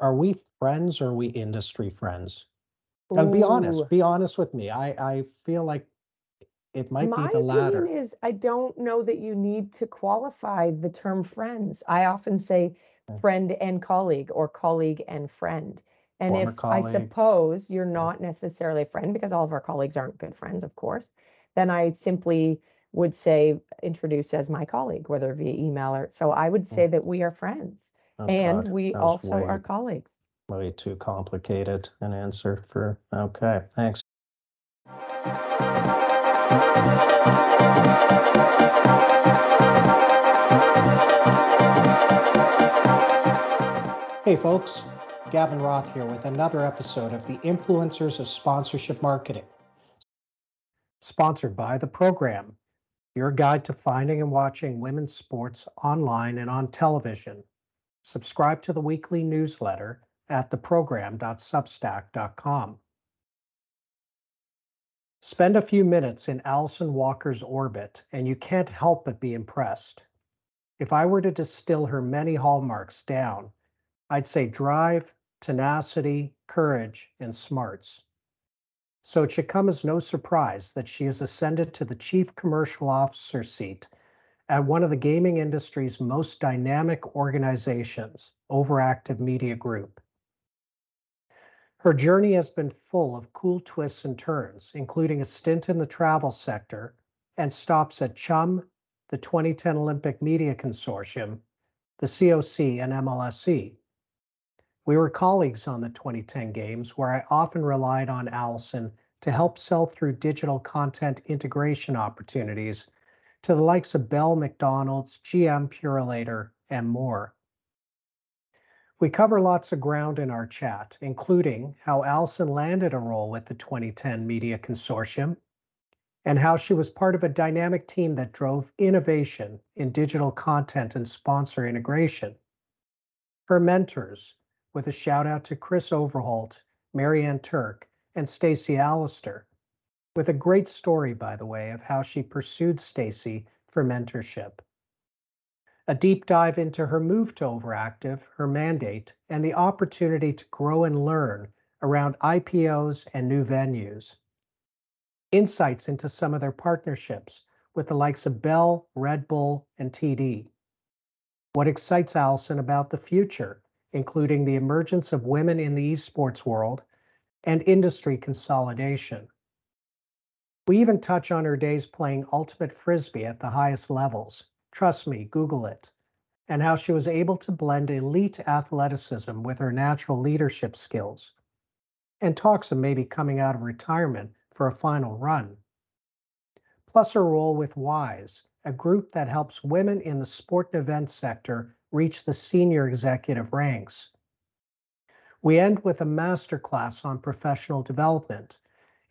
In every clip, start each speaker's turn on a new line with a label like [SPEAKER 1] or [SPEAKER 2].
[SPEAKER 1] are we friends or are we industry friends? And be honest. Be honest with me. I I feel like it might be
[SPEAKER 2] My
[SPEAKER 1] the
[SPEAKER 2] opinion
[SPEAKER 1] latter.
[SPEAKER 2] is I don't know that you need to qualify the term friends. I often say friend and colleague or colleague and friend. And
[SPEAKER 1] Former
[SPEAKER 2] if I suppose you're not necessarily a friend, because all of our colleagues aren't good friends, of course, then I simply would say introduce as my colleague, whether via email or so I would
[SPEAKER 1] Mm.
[SPEAKER 2] say that we are friends
[SPEAKER 1] Oh
[SPEAKER 2] and
[SPEAKER 1] God,
[SPEAKER 2] we
[SPEAKER 1] that was
[SPEAKER 2] also are colleagues.
[SPEAKER 1] way too complicated an answer for okay, thanks. Hey folks, Gavin Roth here with another episode of the Influencers of Sponsorship Marketing. Sponsored by the Programme, your guide to finding and watching women's sports online and on television. Subscribe to the weekly newsletter at theprogramme.substack.com. Spend a few minutes in Alyson Walker's orbit, and you can't help but be impressed. If I were to distill her many hallmarks down, I'd say drive, tenacity, courage, and smarts. So it should come as no surprise that she has ascended to the chief commercial officer seat at one of the gaming industry's most dynamic organizations, Overactive Media Group. Her journey has been full of cool twists and turns, including a stint in the travel sector and stops at Chum, the 2010 Olympic Media Consortium, the COC, and MLSE. We were colleagues on the 2010 Games, where I often relied on Alyson to help sell through digital content integration opportunities to the likes of Bell McDonald's, GM Purolator, and more. We cover lots of ground in our chat, including how Alyson landed a role with the 2010 Media Consortium and how she was part of a dynamic team that drove innovation in digital content and sponsor integration. Her mentors, with a shout out to Chris Overholt, Maryann Turke, and Stacey Allaster, with a great story, by the way, of how she pursued Stacey for mentorship. A deep dive into her move to Overactive, her mandate, and the opportunity to grow and learn around IPOs and new venues. Insights into some of their partnerships with the likes of Bell, Red Bull, and TD. What excites Alyson about the future, including the emergence of women in the esports world and industry consolidation. We even touch on her days playing ultimate frisbee at the highest levels. Trust me, Google it. And how she was able to blend elite athleticism with her natural leadership skills. And talks of maybe coming out of retirement for a final run. Plus her role with WISE, a group that helps women in the sport and event sector reach the senior executive ranks. We end with a masterclass on professional development,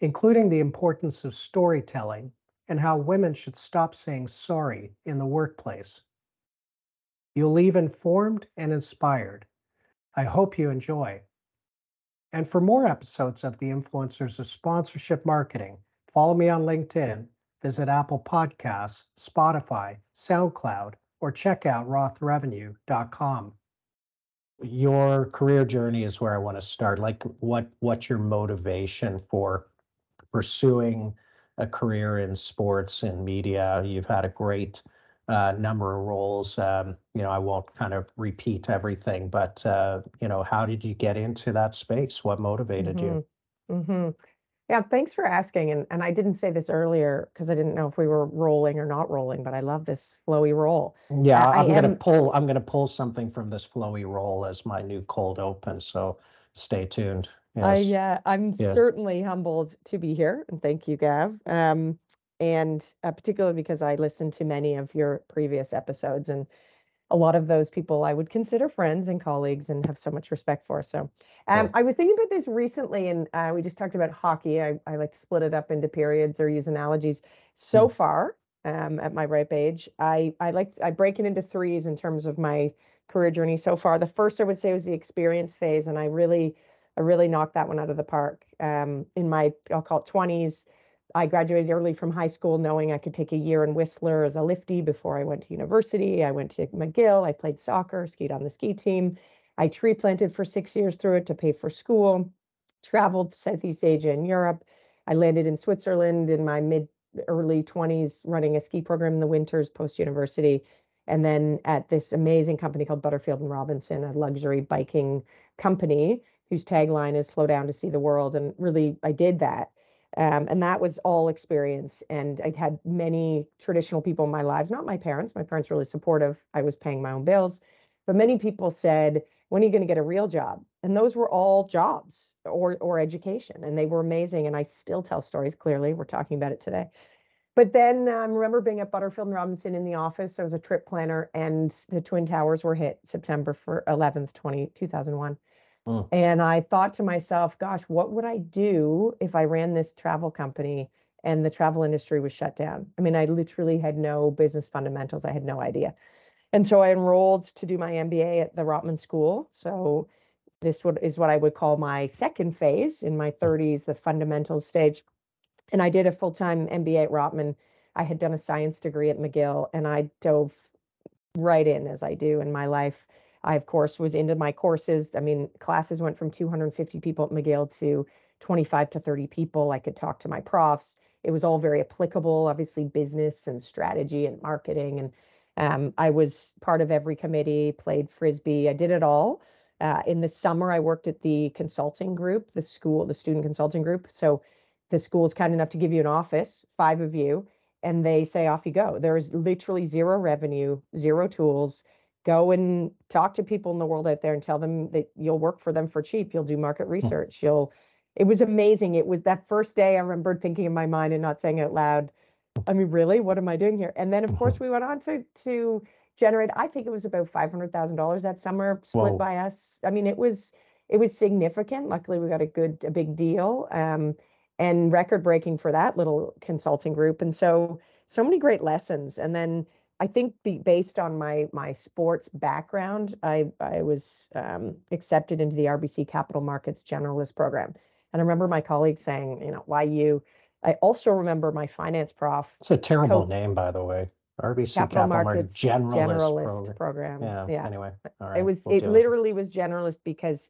[SPEAKER 1] including the importance of storytelling and how women should stop saying sorry in the workplace. You'll leave informed and inspired. I hope you enjoy. And for more episodes of the Influencers of Sponsorship Marketing, follow me on LinkedIn, visit Apple Podcasts, Spotify, SoundCloud, or check out rothrevenue.com. Your career journey is where I want to start. Like what what's your motivation for pursuing a career in sports and media? You've had a great uh, number of roles. Um, you know, I won't kind of repeat everything, but uh, you know, how did you get into that space? What motivated you?
[SPEAKER 2] Mm-hmm. Mm-hmm. Yeah, thanks for asking. And and I didn't say this earlier because I didn't know if we were rolling or not rolling, but I love this flowy roll.
[SPEAKER 1] Yeah,
[SPEAKER 2] I
[SPEAKER 1] I'm gonna
[SPEAKER 2] am
[SPEAKER 1] pull. I'm gonna pull something from this flowy roll as my new cold open. So stay tuned.
[SPEAKER 2] I yeah, I'm
[SPEAKER 1] Yeah.
[SPEAKER 2] certainly humbled to be here, and thank you, Gav. Um, and uh, particularly because I listened to many of your previous episodes, and a lot of those people I would consider friends and colleagues and have so much respect for. So, um,
[SPEAKER 1] Cool.
[SPEAKER 2] I was thinking about this recently, and uh, we just talked about hockey. I, I like to split it up into periods or use analogies. So
[SPEAKER 1] Mm.
[SPEAKER 2] far, um, at my ripe age, I I like I break it into threes in terms of my career journey so far. The first I would say was the experience phase, and I really I really knocked that one out of the park. Um, in my I'll call it 20s, I graduated early from high school knowing I could take a year in Whistler as a lifty before I went to university. I went to McGill. I played soccer, skied on the ski team. I tree planted for six years through it to pay for school, traveled Southeast Asia and Europe. I landed in Switzerland in my mid early 20s running a ski program in the winters post university and then at this amazing company called Butterfield and Robinson, a luxury biking company whose tagline is "Slow down to see the world." And really, I did that, um, and that was all experience. And I had many traditional people in my lives, not my parents. My parents were really supportive. I was paying my own bills, but many people said, "When are you going to get a real job?" And those were all jobs or or education, and they were amazing. And I still tell stories. Clearly, we're talking about it today but then I um, remember being at Butterfield and Robinson in the office. I was a trip planner, and the Twin Towers were hit September for 11th, 20, 2001. Mm. And I thought to myself, gosh, what would I do if I ran this travel company and the travel industry was shut down? I mean, I literally had no business fundamentals. I had no idea. And so I enrolled to do my MBA at the Rotman School. So this is what I would call my second phase in my 30s, the fundamentals stage and I did a full time MBA at Rotman. I had done a science degree at McGill, and I dove right in as I do in my life. I, of course, was into my courses. I mean, classes went from 250 people at McGill to 25 to 30 people. I could talk to my profs. It was all very applicable, obviously, business and strategy and marketing. And um, I was part of every committee, played frisbee. I did it all. Uh, in the summer, I worked at the consulting group, the school, the student consulting group. So the school is kind enough to give you an office, five of you, and they say off you go. There's literally zero revenue, zero tools. Go and talk to people in the world out there and tell them that you'll work for them for cheap. You'll do market hmm. research. You'll it was amazing. It was that first day I remember thinking in my mind and not saying it out loud. I mean, really, what am I doing here? And then of course we went on to to generate, I think it was about five hundred thousand dollars that summer split Whoa. by us. I mean, it was it was significant. Luckily we got a good a big deal. Um, and record breaking for that little consulting group. And so, so many great lessons. And then I think be, based on my my sports background, I I was um, accepted into the RBC Capital Markets Generalist Program. And I remember my colleagues saying, you know, why you? I also remember my finance prof.
[SPEAKER 1] It's a terrible name, by the way. RBC Capital, Capital Markets Generalist,
[SPEAKER 2] Generalist program. program.
[SPEAKER 1] Yeah, yeah. Anyway, all right.
[SPEAKER 2] It was. We'll it literally it. was generalist because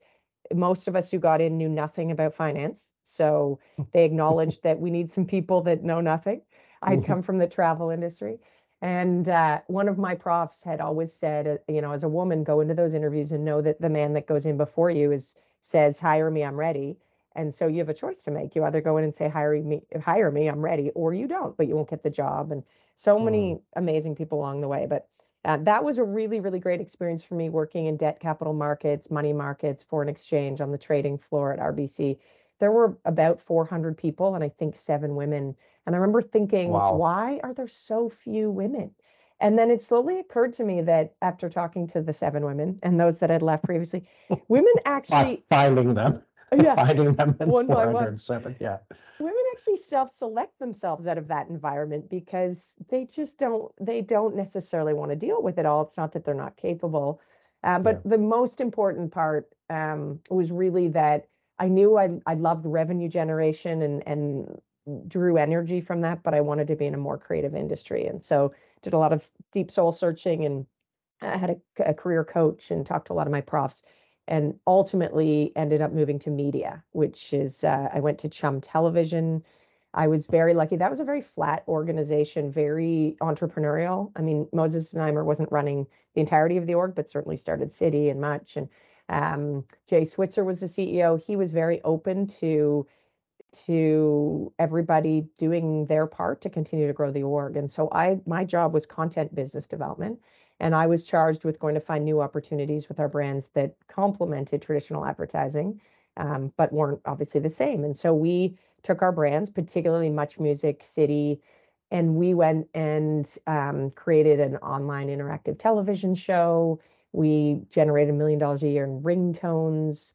[SPEAKER 2] most of us who got in knew nothing about finance. So they acknowledged that we need some people that know nothing. I'd mm-hmm. come from the travel industry. And uh, one of my profs had always said, uh, you know, as a woman, go into those interviews and know that the man that goes in before you is says, hire me, I'm ready. And so you have a choice to make. You either go in and say, hire me, hire me, I'm ready, or you don't, but you won't get the job. And so many mm. amazing people along the way. But uh, that was a really, really great experience for me working in debt capital markets, money markets, foreign exchange on the trading floor at RBC. There were about 400 people and I think seven women. And I remember thinking, wow. why are there so few women? And then it slowly occurred to me that after talking to the seven women and those that had left previously, women actually
[SPEAKER 1] finding them yeah. finding them in one by one. Yeah.
[SPEAKER 2] Women actually self-select themselves out of that environment because they just don't they don't necessarily want to deal with it all. It's not that they're not capable. Uh, but yeah. the most important part um, was really that I knew I I loved revenue generation and and drew energy from that, but I wanted to be in a more creative industry. And so did a lot of deep soul searching and I had a, a career coach and talked to a lot of my profs and ultimately ended up moving to media, which is uh, I went to Chum Television. I was very lucky. That was a very flat organization, very entrepreneurial. I mean, Moses Znaimer wasn't running the entirety of the org, but certainly started City and much. And um, Jay Switzer was the CEO. He was very open to to everybody doing their part to continue to grow the org. And so I my job was content business development. And I was charged with going to find new opportunities with our brands that complemented traditional advertising, um, but weren't obviously the same. And so we took our brands, particularly Much Music, City, and we went and um, created an online interactive television show. We generated a million dollars a year in ringtones.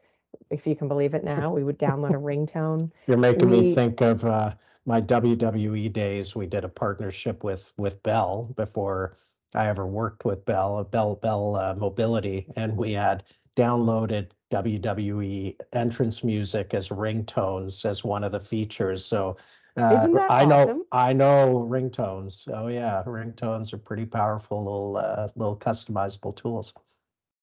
[SPEAKER 2] If you can believe it now, we would download a ringtone.
[SPEAKER 1] You're making we, me think of uh, my WWE days. We did a partnership with with Bell before I ever worked with Bell, Bell Bell uh, Mobility, and we had downloaded WWE entrance music as ringtones as one of the features. So
[SPEAKER 2] uh,
[SPEAKER 1] I know
[SPEAKER 2] awesome?
[SPEAKER 1] I know ringtones. Oh yeah, ringtones are pretty powerful little uh, little customizable tools.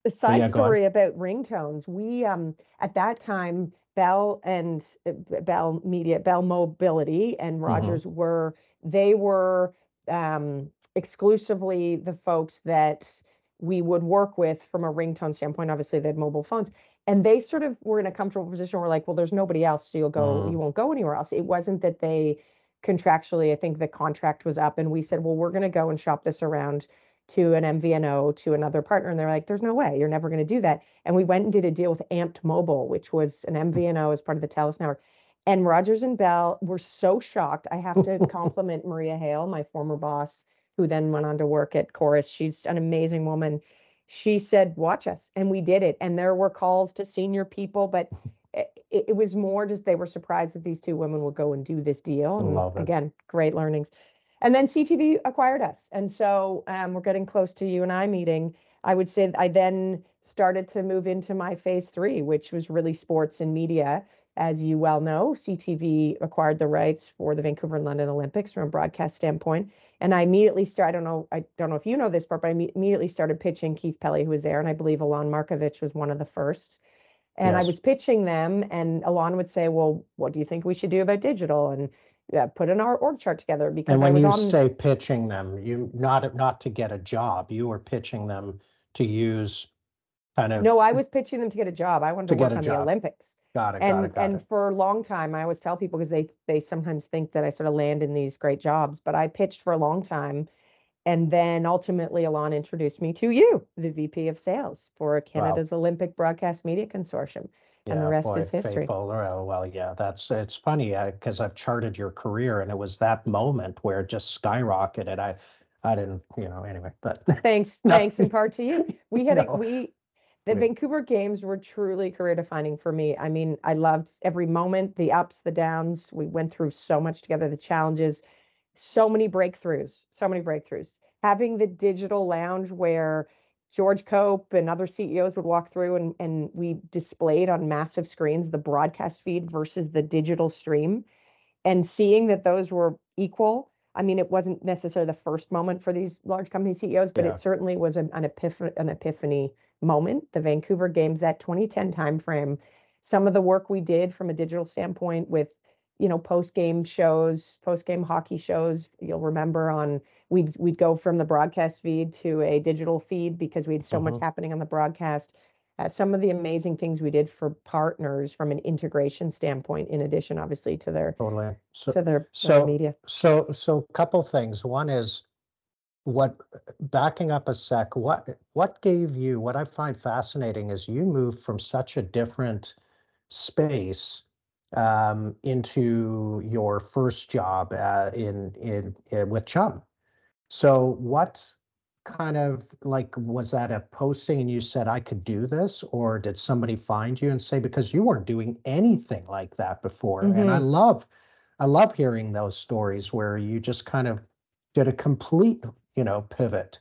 [SPEAKER 2] A side
[SPEAKER 1] yeah,
[SPEAKER 2] story about ringtones. We um at that time Bell and uh, Bell Media, Bell Mobility and
[SPEAKER 1] Mm-hmm.
[SPEAKER 2] Rogers were they were um exclusively the folks that we would work with from a ringtone standpoint. Obviously, they had mobile phones. And they sort of were in a comfortable position where like, well, there's nobody else, so you'll go,
[SPEAKER 1] Mm.
[SPEAKER 2] you won't go anywhere else. It wasn't that they contractually, I think the contract was up and we said, well, we're gonna go and shop this around to an MVNO, to another partner. And they're like, there's no way, you're never going to do that. And we went and did a deal with Amp'd Mobile, which was an mm. MVNO as part of the TELUS network. And Rogers and Bell were so shocked. I have to compliment Maria Hale, my former boss, who then went on to work at Corus. She's an amazing woman. She said, watch us. And we did it. And there were calls to senior people, but it, it was more just they were surprised that these two women would go and do this deal. And
[SPEAKER 1] Love it.
[SPEAKER 2] again, great learnings. And then CTV acquired us. And so um, we're getting close to you and I meeting. I would say I then started to move into my phase three, which was really sports and media. As you well know, CTV acquired the rights for the Vancouver and London Olympics from a broadcast standpoint. And I immediately started, I don't know, I don't know if you know this part, but I imme- immediately started pitching Keith Pelley, who was there. And I believe Alon Marcovici was one of the first. And
[SPEAKER 1] Yes.
[SPEAKER 2] I was pitching them, and Alon would say, Well, what do you think we should do about digital? And yeah, put an or- org chart together because
[SPEAKER 1] And when you
[SPEAKER 2] on
[SPEAKER 1] say pitching them, you not not to get a job, you were pitching them to use kind of
[SPEAKER 2] no, I was pitching them to get a job. I wanted
[SPEAKER 1] To
[SPEAKER 2] to, work on
[SPEAKER 1] job.
[SPEAKER 2] the Olympics.
[SPEAKER 1] got it, got
[SPEAKER 2] and
[SPEAKER 1] it, got
[SPEAKER 2] and
[SPEAKER 1] it.
[SPEAKER 2] for a long time i always tell people because they they sometimes think that i sort of land in these great jobs but i pitched for a long time and then ultimately alon introduced me to you the vp of sales for canada's olympic broadcast media consortium and the
[SPEAKER 1] Yeah,
[SPEAKER 2] rest
[SPEAKER 1] boy,
[SPEAKER 2] is history.
[SPEAKER 1] Faithful, well, well, yeah, that's it's funny uh, because I've charted your career, and it was that moment where it just skyrocketed. I, I didn't, you know, anyway, but
[SPEAKER 2] thanks
[SPEAKER 1] No.
[SPEAKER 2] thanks in part to you we had
[SPEAKER 1] No.
[SPEAKER 2] a, we the vancouver games were truly career defining for me i mean i loved every moment the ups the downs we went through so much together the challenges so many breakthroughs so many breakthroughs having the digital lounge where george cope and other ceos would walk through and, and we displayed on massive screens the broadcast feed versus the digital stream. And seeing that those were equal i mean it wasn't necessarily the first moment for these large company ceos but
[SPEAKER 1] Yeah.
[SPEAKER 2] it certainly was an, an epiphany an epiphany moment. The vancouver games that 2010 timeframe. Some of the work we did from a digital standpoint with you know post game shows post game hockey shows you'll remember on we'd we'd go from the broadcast feed to a digital feed because we had so much
[SPEAKER 1] Mhm.
[SPEAKER 2] happening on the broadcast uh, some of the amazing things we did for partners from an integration standpoint in addition obviously to their
[SPEAKER 1] totally. So,
[SPEAKER 2] to their, their
[SPEAKER 1] so-
[SPEAKER 2] media
[SPEAKER 1] so, so couple things. One is what backing up a sec. What what gave you? What I find fascinating is you moved from such a different space um, into your first job uh, in, in in with Chum. So what kind of like was that a posting and you said I could do this, or did somebody find you and say because you weren't doing anything like that before? And I love I love hearing those stories where you just kind of did a complete you know pivot.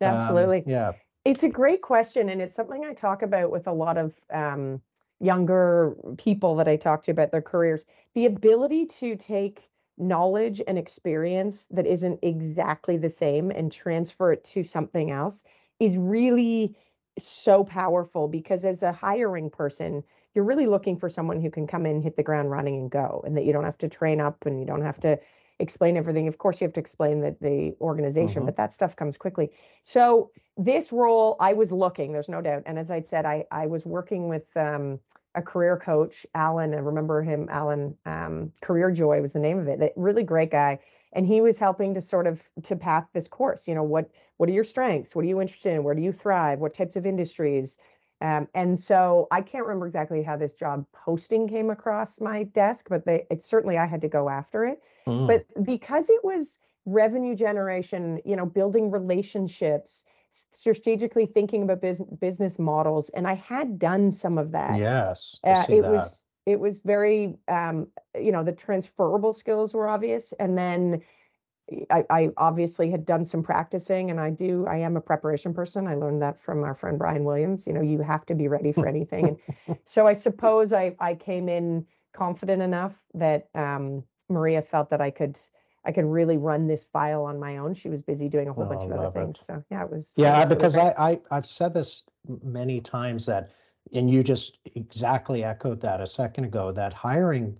[SPEAKER 1] Um,
[SPEAKER 2] absolutely
[SPEAKER 1] yeah.
[SPEAKER 2] It's a great question, and it's something I talk about with a lot of um, younger people that I talk to about their careers. The ability to take knowledge and experience that isn't exactly the same and transfer it to something else is really so powerful because as a hiring person, you're really looking for someone who can come in, hit the ground running, and go, and that you don't have to train up and you don't have to explain everything. Of course, you have to explain the, the organization,
[SPEAKER 1] Mhm.
[SPEAKER 2] but that stuff comes quickly. So this role, I was looking, there's no doubt. And as I said, I, I was working with um, a career coach, Alan. I remember him, Alan, um, Career Joy was the name of it. That really great guy. And he was helping to sort of to path this course. You know, what what are your strengths? What are you interested in? Where do you thrive? What types of industries? Um, and so I can't remember exactly how this job posting came across my desk, but they it certainly I had to go after it
[SPEAKER 1] Mm.
[SPEAKER 2] but because it was revenue generation you know building relationships strategically thinking about business business models and i had done some of that
[SPEAKER 1] yes,
[SPEAKER 2] uh, it
[SPEAKER 1] that.
[SPEAKER 2] was it was very um you know the transferable skills were obvious and then I, I obviously had done some practicing and I do I am a preparation person. I learned that from our friend Brian Williams. You know, you have to be ready for anything. And so I suppose I I came in confident enough that um Maria felt that I could I could really run this file on my own. She was busy doing a whole bunch
[SPEAKER 1] Oh,
[SPEAKER 2] of other
[SPEAKER 1] it.
[SPEAKER 2] things. So yeah, it was it
[SPEAKER 1] Yeah,
[SPEAKER 2] was
[SPEAKER 1] because. I, I I've said this many times that, and you just exactly echoed that a second ago, that hiring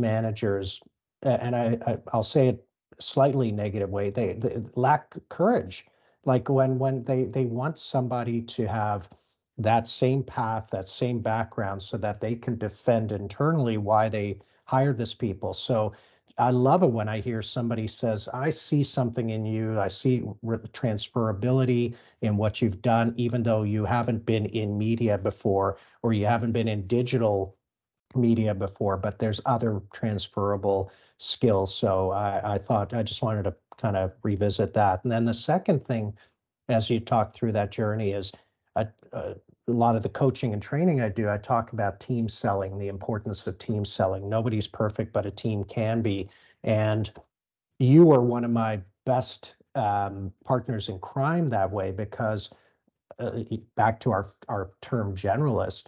[SPEAKER 1] managers, and I, I I'll say it slightly negative way, they, they lack courage. Like when when they they want somebody to have that same path, that same background, so that they can defend internally why they hired this people. So I love it when I hear somebody says, I see something in you. I see transferability in what you've done, even though you haven't been in media before or you haven't been in digital media before, but there's other transferable skills. So I, I thought I just wanted to kind of revisit that. And then the second thing, as you talk through that journey, is a, a, a lot of the coaching and training I do, I talk about team selling, the importance of team selling. Nobody's perfect, but a team can be. And you are one of my best um, partners in crime that way because uh, back to our our term generalist,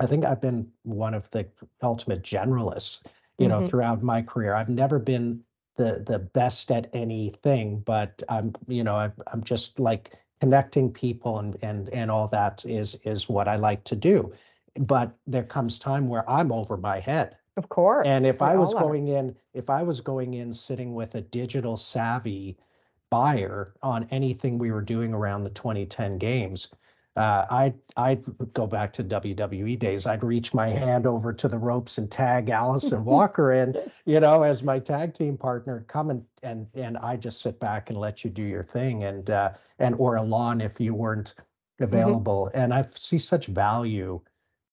[SPEAKER 1] I think I've been one of the ultimate generalists, you mm-hmm. know, throughout my career. I've never been the the best at anything, but I'm, you know, I'm, I'm just like connecting people and and and all that is is what I like to do. But there comes time where I'm over my head.
[SPEAKER 2] Of course.
[SPEAKER 1] And if I was going in, if I was going in sitting with a digital savvy buyer on anything we were doing around the 2010 games, uh, I'd I'd go back to WWE days. I'd reach my hand over to the ropes and tag Alyson Walker in, you know, as my tag team partner. Come and and and I just sit back and let you do your thing, and uh, and or Alon if you weren't mm-hmm. available. Mm-hmm. And I see such value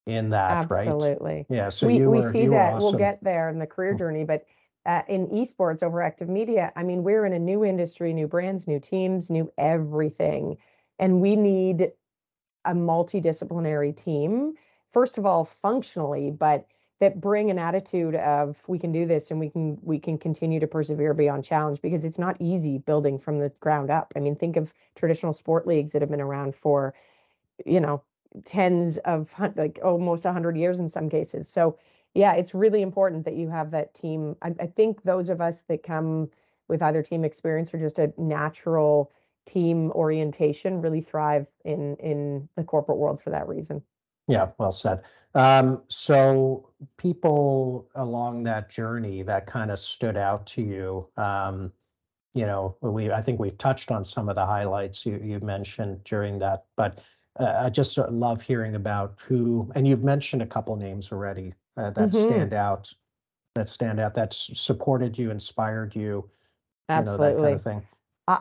[SPEAKER 1] in that,
[SPEAKER 2] Absolutely. right? Absolutely.
[SPEAKER 1] Yeah. So
[SPEAKER 2] we
[SPEAKER 1] we
[SPEAKER 2] see that
[SPEAKER 1] awesome.
[SPEAKER 2] we'll get there in the career mm. journey, but. Uh, in esports over active media, I mean, we're in a new industry, new brands, new teams, new everything. And we need a multidisciplinary team, first of all, functionally, but that bring an attitude of we can do this and we can we can continue to persevere beyond challenge because it's not easy building from the ground up. I mean, think of traditional sport leagues that have been around for, you know, tens of like almost 100 years in some cases. So yeah, it's really important that you have that team. I, I think those of us that come with either team experience or just a natural team orientation really thrive in in the corporate world for that reason.
[SPEAKER 1] Yeah, well said. Um, so people along that journey that kind of stood out to you, um, you know, we I think we've touched on some of the highlights you you mentioned during that, but uh, I just sort of love hearing about who, and you've mentioned a couple names already uh, that mm-hmm. stand out, that stand out, that supported you, inspired you,
[SPEAKER 2] Absolutely.
[SPEAKER 1] you know, that kind of thing.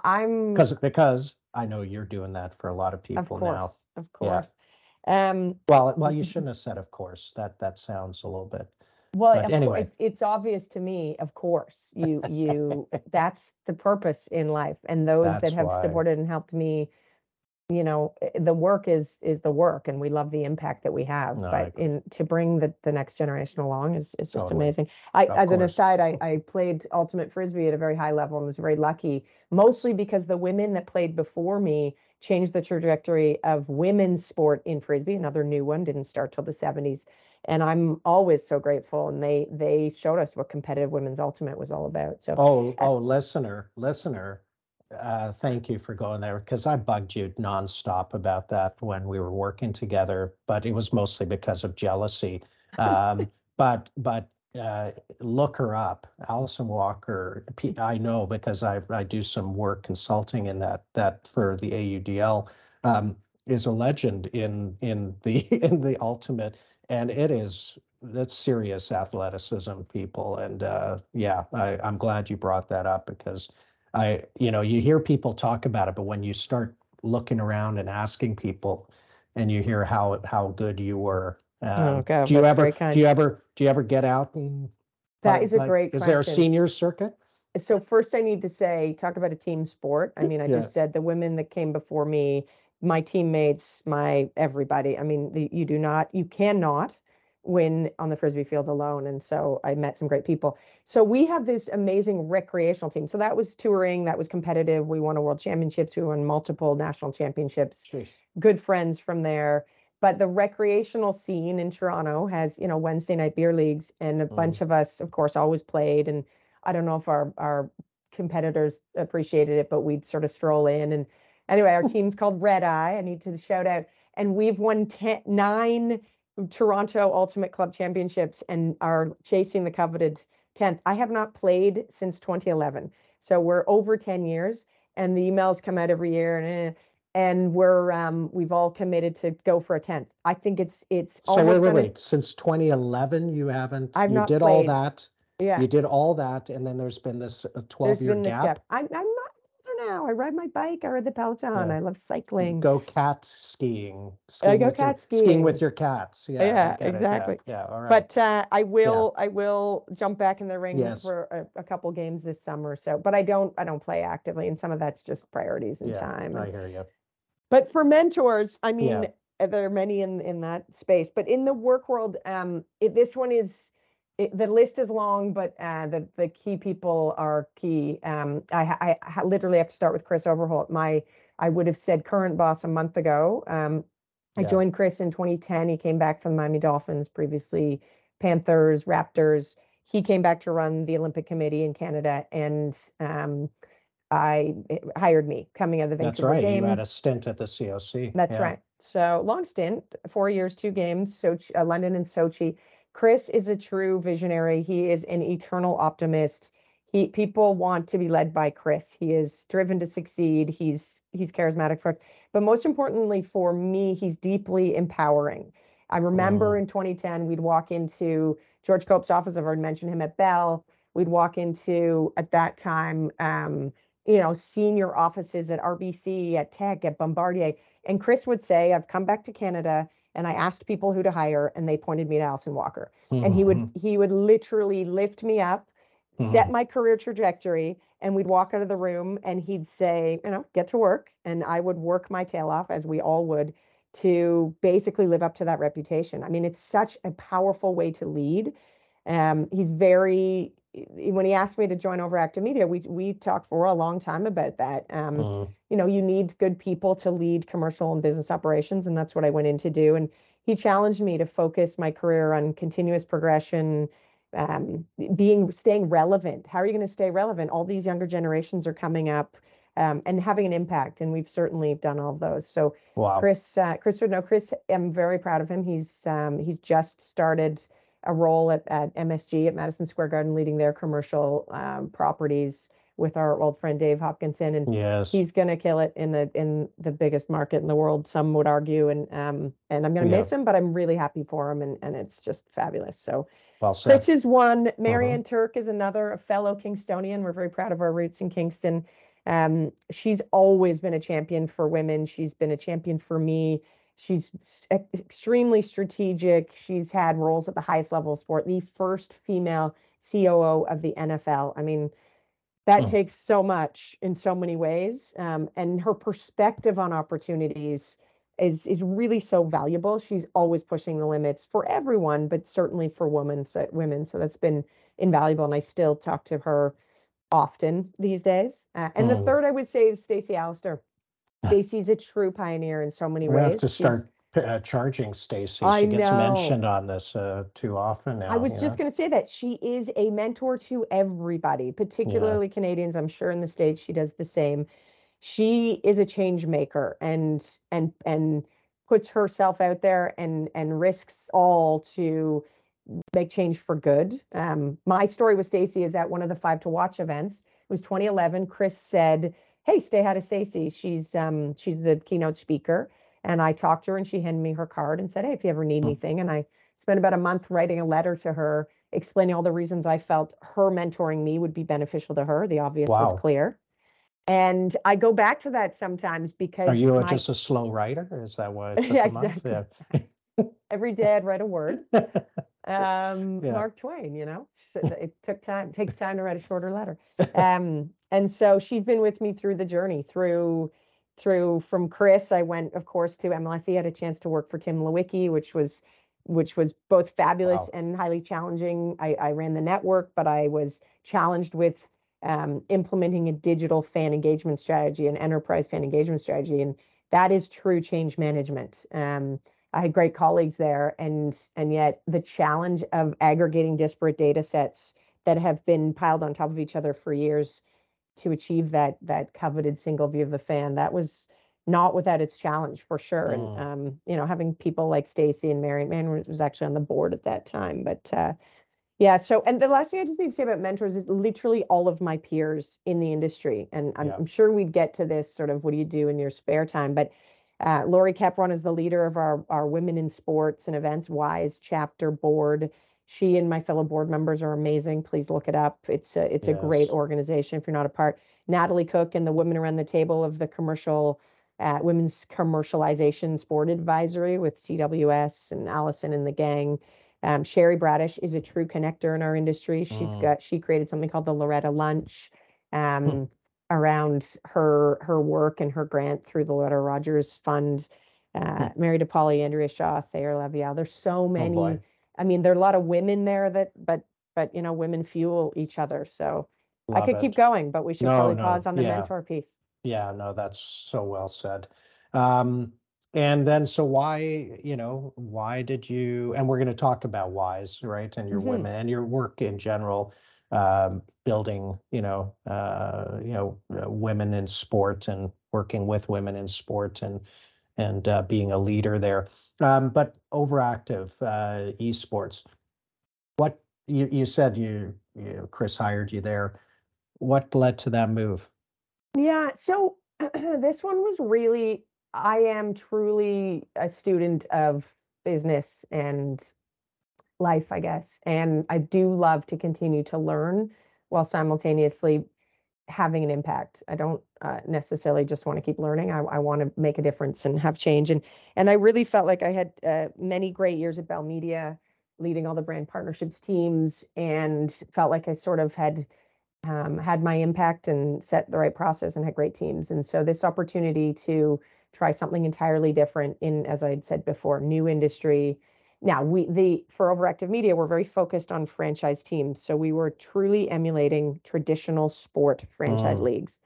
[SPEAKER 2] I, am
[SPEAKER 1] because because I know you're doing that for a lot of people
[SPEAKER 2] of course,
[SPEAKER 1] now.
[SPEAKER 2] Of course. Yeah. Um,
[SPEAKER 1] well, well, you shouldn't have said of course. That that sounds a little bit.
[SPEAKER 2] Well, anyway, it's, it's obvious to me. Of course, you you that's the purpose in life, and those that's that have why. supported and helped me you know eh, the work is is the work and we love the impact that we have no, but in to bring the, the next generation along is, is just totally. amazing. I of as course. an aside I, I played ultimate frisbee at a very high level and was very lucky mostly because the women that played before me changed the trajectory of women's sport in frisbee. Another new one didn't start till the 70s and i'm always so grateful and they they showed us what competitive women's ultimate was all about. So
[SPEAKER 1] oh oh listener listener uh, thank you for going there because I bugged you nonstop about that when we were working together, but it was mostly because of jealousy. Um, but but uh, look her up, Alyson Walker. I know because I I do some work consulting in that that for the AUDL um, is a legend in in the in the ultimate, and it is that's serious athleticism, people. And uh, yeah, I, I'm glad you brought that up because I, you know, you hear people talk about it, but when you start looking around and asking people, and you hear how how good you were,
[SPEAKER 2] um, oh, God,
[SPEAKER 1] do you ever do you ever do you ever get out and?
[SPEAKER 2] That is a like, great.
[SPEAKER 1] Is
[SPEAKER 2] question.
[SPEAKER 1] there a senior circuit?
[SPEAKER 2] So first, I need to say, talk about a team sport. I mean, I yeah. just said the women that came before me, my teammates, my everybody. I mean, the, you do not, you cannot win on the frisbee field alone and so i met some great people. So we have this amazing recreational team. So that was touring that was competitive. We won a world championships we won multiple national championships.
[SPEAKER 1] Jeez.
[SPEAKER 2] good friends from there. But the recreational scene in toronto has you know wednesday night beer leagues and a mm. bunch of us of course always played. And i don't know if our our competitors appreciated it but we'd sort of stroll in. And anyway our team's called red eye. I need to shout out. And we've won ten, nine Toronto Ultimate Club Championships and are chasing the coveted 10th. I have not played since 2011. So we're over 10 years and the emails come out every year and eh, and we're um we've all committed to go for a 10th. I think it's it's
[SPEAKER 1] So wait, wait, wait. Since 2011, you haven't,
[SPEAKER 2] I've
[SPEAKER 1] you
[SPEAKER 2] not
[SPEAKER 1] did all that.
[SPEAKER 2] yeah.
[SPEAKER 1] You did all that, and then there's been this uh, 12 year gap.
[SPEAKER 2] gap. I'm I'm not now. I ride my bike. I ride the Peloton.
[SPEAKER 1] Yeah.
[SPEAKER 2] I love cycling.
[SPEAKER 1] Go cat skiing.
[SPEAKER 2] I go
[SPEAKER 1] with your-
[SPEAKER 2] cat
[SPEAKER 1] Skiing with your cats. Yeah.
[SPEAKER 2] Yeah,
[SPEAKER 1] it,
[SPEAKER 2] exactly.
[SPEAKER 1] Yeah, all right.
[SPEAKER 2] But uh, I will I will jump back in the ring
[SPEAKER 1] Yes.
[SPEAKER 2] for a, a couple games this summer. So, but I don't I don't play actively, and some of that's just priorities and
[SPEAKER 1] yeah,
[SPEAKER 2] time.
[SPEAKER 1] I hear you.
[SPEAKER 2] but for mentors, I mean,
[SPEAKER 1] Yeah.
[SPEAKER 2] uh, there are many in in that space. But in the work world, um, it, this one is it, the list is long, but uh, the the key people are key. Um, I, ha- I literally have to start with Chris Overholt. My I would have said current boss a month ago. Um, I
[SPEAKER 1] Yeah.
[SPEAKER 2] joined Chris in 2010. He came back from the Miami Dolphins, previously Panthers, Raptors. He came back to run the Olympic Committee in Canada, and um, I hired me coming out of the Vancouver That's
[SPEAKER 1] right.
[SPEAKER 2] Games.
[SPEAKER 1] You had a stint at the COC.
[SPEAKER 2] That's
[SPEAKER 1] yeah.
[SPEAKER 2] right. So long stint, four years, two games, Sochi, uh, London and Sochi. Chris is a true visionary. He is an eternal optimist. He people want to be led by Chris. He is driven to succeed. He's he's charismatic for, but most importantly for me, he's deeply empowering. I remember
[SPEAKER 1] Mm.
[SPEAKER 2] in 2010 we'd walk into George Cope's office. I've already mentioned him at Bell. We'd walk into at that time, um, you know, senior offices at RBC, at Teck, at Bombardier. And Chris would say, I've come back to Canada and I asked people who to hire and they pointed me to Alyson Walker. And he would
[SPEAKER 1] Mhm.
[SPEAKER 2] he would literally lift me up, set
[SPEAKER 1] Mhm.
[SPEAKER 2] my career trajectory, and we'd walk out of the room and he'd say, you know, get to work. And I would work my tail off as we all would to basically live up to that reputation. I mean, it's such a powerful way to lead. Um, he's very when he asked me to join Overactive Media, we we talked for a long time about that. Um,
[SPEAKER 1] Mhm.
[SPEAKER 2] you know, you need good people to lead commercial and business operations, and that's what I went in to do. And he challenged me to focus my career on continuous progression, um, being staying relevant. How are you going to stay relevant? All these younger generations are coming up, um, and having an impact, and we've certainly done all of those. So
[SPEAKER 1] Wow.
[SPEAKER 2] Chris, uh, Chris would know. Chris, I'm very proud of him. He's um, he's just started a role at, at MSG at Madison Square Garden, leading their commercial um, properties with our old friend Dave Hopkinson, and
[SPEAKER 1] Yes.
[SPEAKER 2] he's gonna kill it in the in the biggest market in the world. Some would argue, and um and I'm gonna
[SPEAKER 1] Yeah.
[SPEAKER 2] miss him, but I'm really happy for him, and and it's just fabulous. So
[SPEAKER 1] well said.
[SPEAKER 2] Chris is one. Maryann Turke is another, a fellow Kingstonian. We're very proud of our roots in Kingston. Um, she's always been a champion for women. She's been a champion for me. She's extremely strategic. She's had roles at the highest level of sport. The first female COO of the NFL. I mean, that
[SPEAKER 1] Hmm.
[SPEAKER 2] takes so much in so many ways. Um, and her perspective on opportunities is is really so valuable. She's always pushing the limits for everyone, but certainly for women. So women. So that's been invaluable. And I still talk to her often these days. Uh, and the
[SPEAKER 1] Mm.
[SPEAKER 2] third I would say is Stacey Allaster. Stacey's a true pioneer in so many
[SPEAKER 1] We
[SPEAKER 2] ways.
[SPEAKER 1] We have to start uh, charging
[SPEAKER 2] Stacey.
[SPEAKER 1] She gets
[SPEAKER 2] know.
[SPEAKER 1] mentioned on this uh, too often now.
[SPEAKER 2] I was just going to say that she is a mentor to everybody, particularly Canadians. I'm sure in the States she does the same. She is a change maker and and and puts herself out there and and risks all to make change for good. Um, my story with Stacey is at one of the five to watch events. It was 2011. Chris said, "Hey, stay ahead of Stacey. She's um she's the keynote speaker." And I talked to her and she handed me her card and said, Hey, if you ever need
[SPEAKER 1] Hmm.
[SPEAKER 2] anything. And I spent about a month writing a letter to her explaining all the reasons I felt her mentoring me would be beneficial to her. The obvious
[SPEAKER 1] Wow.
[SPEAKER 2] was clear. And I go back to that sometimes because
[SPEAKER 1] Are you
[SPEAKER 2] my-
[SPEAKER 1] just a slow writer? Is that why it took
[SPEAKER 2] Yeah,
[SPEAKER 1] a month?
[SPEAKER 2] exactly. every day I'd write a word. Um,
[SPEAKER 1] Yeah.
[SPEAKER 2] Mark Twain, you know, it took time, takes time to write a shorter letter. Um, and so she's been with me through the journey, through, through from Chris. I went, of course, to MLSE. had a chance to work for Tim Leiweke, which was, which was both fabulous
[SPEAKER 1] Wow.
[SPEAKER 2] and highly challenging. I, I ran the network, but I was challenged with um, implementing a digital fan engagement strategy, an enterprise fan engagement strategy, and that is true change management. Um, I had great colleagues there, and and yet the challenge of aggregating disparate data sets that have been piled on top of each other for years to achieve that that coveted single view of the fan that was not without its challenge for sure. And
[SPEAKER 1] Mm.
[SPEAKER 2] um, you know, having people like Stacey and Maryann, Maryann was actually on the board at that time, but uh, yeah. So, and the last thing I just need to say about mentors is literally all of my peers in the industry, and I'm,
[SPEAKER 1] Yeah.
[SPEAKER 2] I'm sure we'd get to this sort of what do you do in your spare time, but uh, Lori Kepron is the leader of our our Women in Sports and Events Wise chapter board. She and my fellow board members are amazing. Please look it up. It's a it's a great organization if you're not a part. Natalie Cook and the women around the table of the commercial uh, women's commercialization sport advisory with CWS and Allison and the gang. Um, Sherry Bradish is a true connector in our industry. She's
[SPEAKER 1] Mm.
[SPEAKER 2] got she created something called the Loretta Lunch um, around her her work and her grant through the Loretta Rogers Fund. Uh, Mary DePaoli, Andrea Shaw, Thayer Lavielle. There's so
[SPEAKER 1] Oh
[SPEAKER 2] many.
[SPEAKER 1] boy.
[SPEAKER 2] I mean, there are a lot of women there that, but but you know, women fuel each other. So I
[SPEAKER 1] Love
[SPEAKER 2] could keep going, but we should
[SPEAKER 1] No,
[SPEAKER 2] probably
[SPEAKER 1] no,
[SPEAKER 2] pause on the
[SPEAKER 1] yeah.
[SPEAKER 2] mentor piece.
[SPEAKER 1] Yeah, no, that's so well said. Um, and then, so why, you know, why did you, and we're going to talk about whys, right? And your
[SPEAKER 2] Mhm.
[SPEAKER 1] women and your work in general, um, building, you know, uh, you know, uh, women in sport and working with women in sport and, and uh, being a leader there. Um, but overactive uh, esports, what you, you said you, you, Chris hired you there. What led to that move?
[SPEAKER 2] Yeah, so this one was really, I am truly a student of business and life, I guess. And I do love to continue to learn while simultaneously having an impact. I don't uh, necessarily just want to keep learning. I, I want to make a difference and have change. And and I really felt like I had uh, many great years at Bell Media, leading all the brand partnerships teams, and felt like I sort of had um, had my impact and set the right process and had great teams. And so this opportunity to try something entirely different in, as I had said before, new industry. Now we the for overactive media, we're very focused on franchise teams. So we were truly emulating traditional sport franchise
[SPEAKER 1] Mm.
[SPEAKER 2] leagues.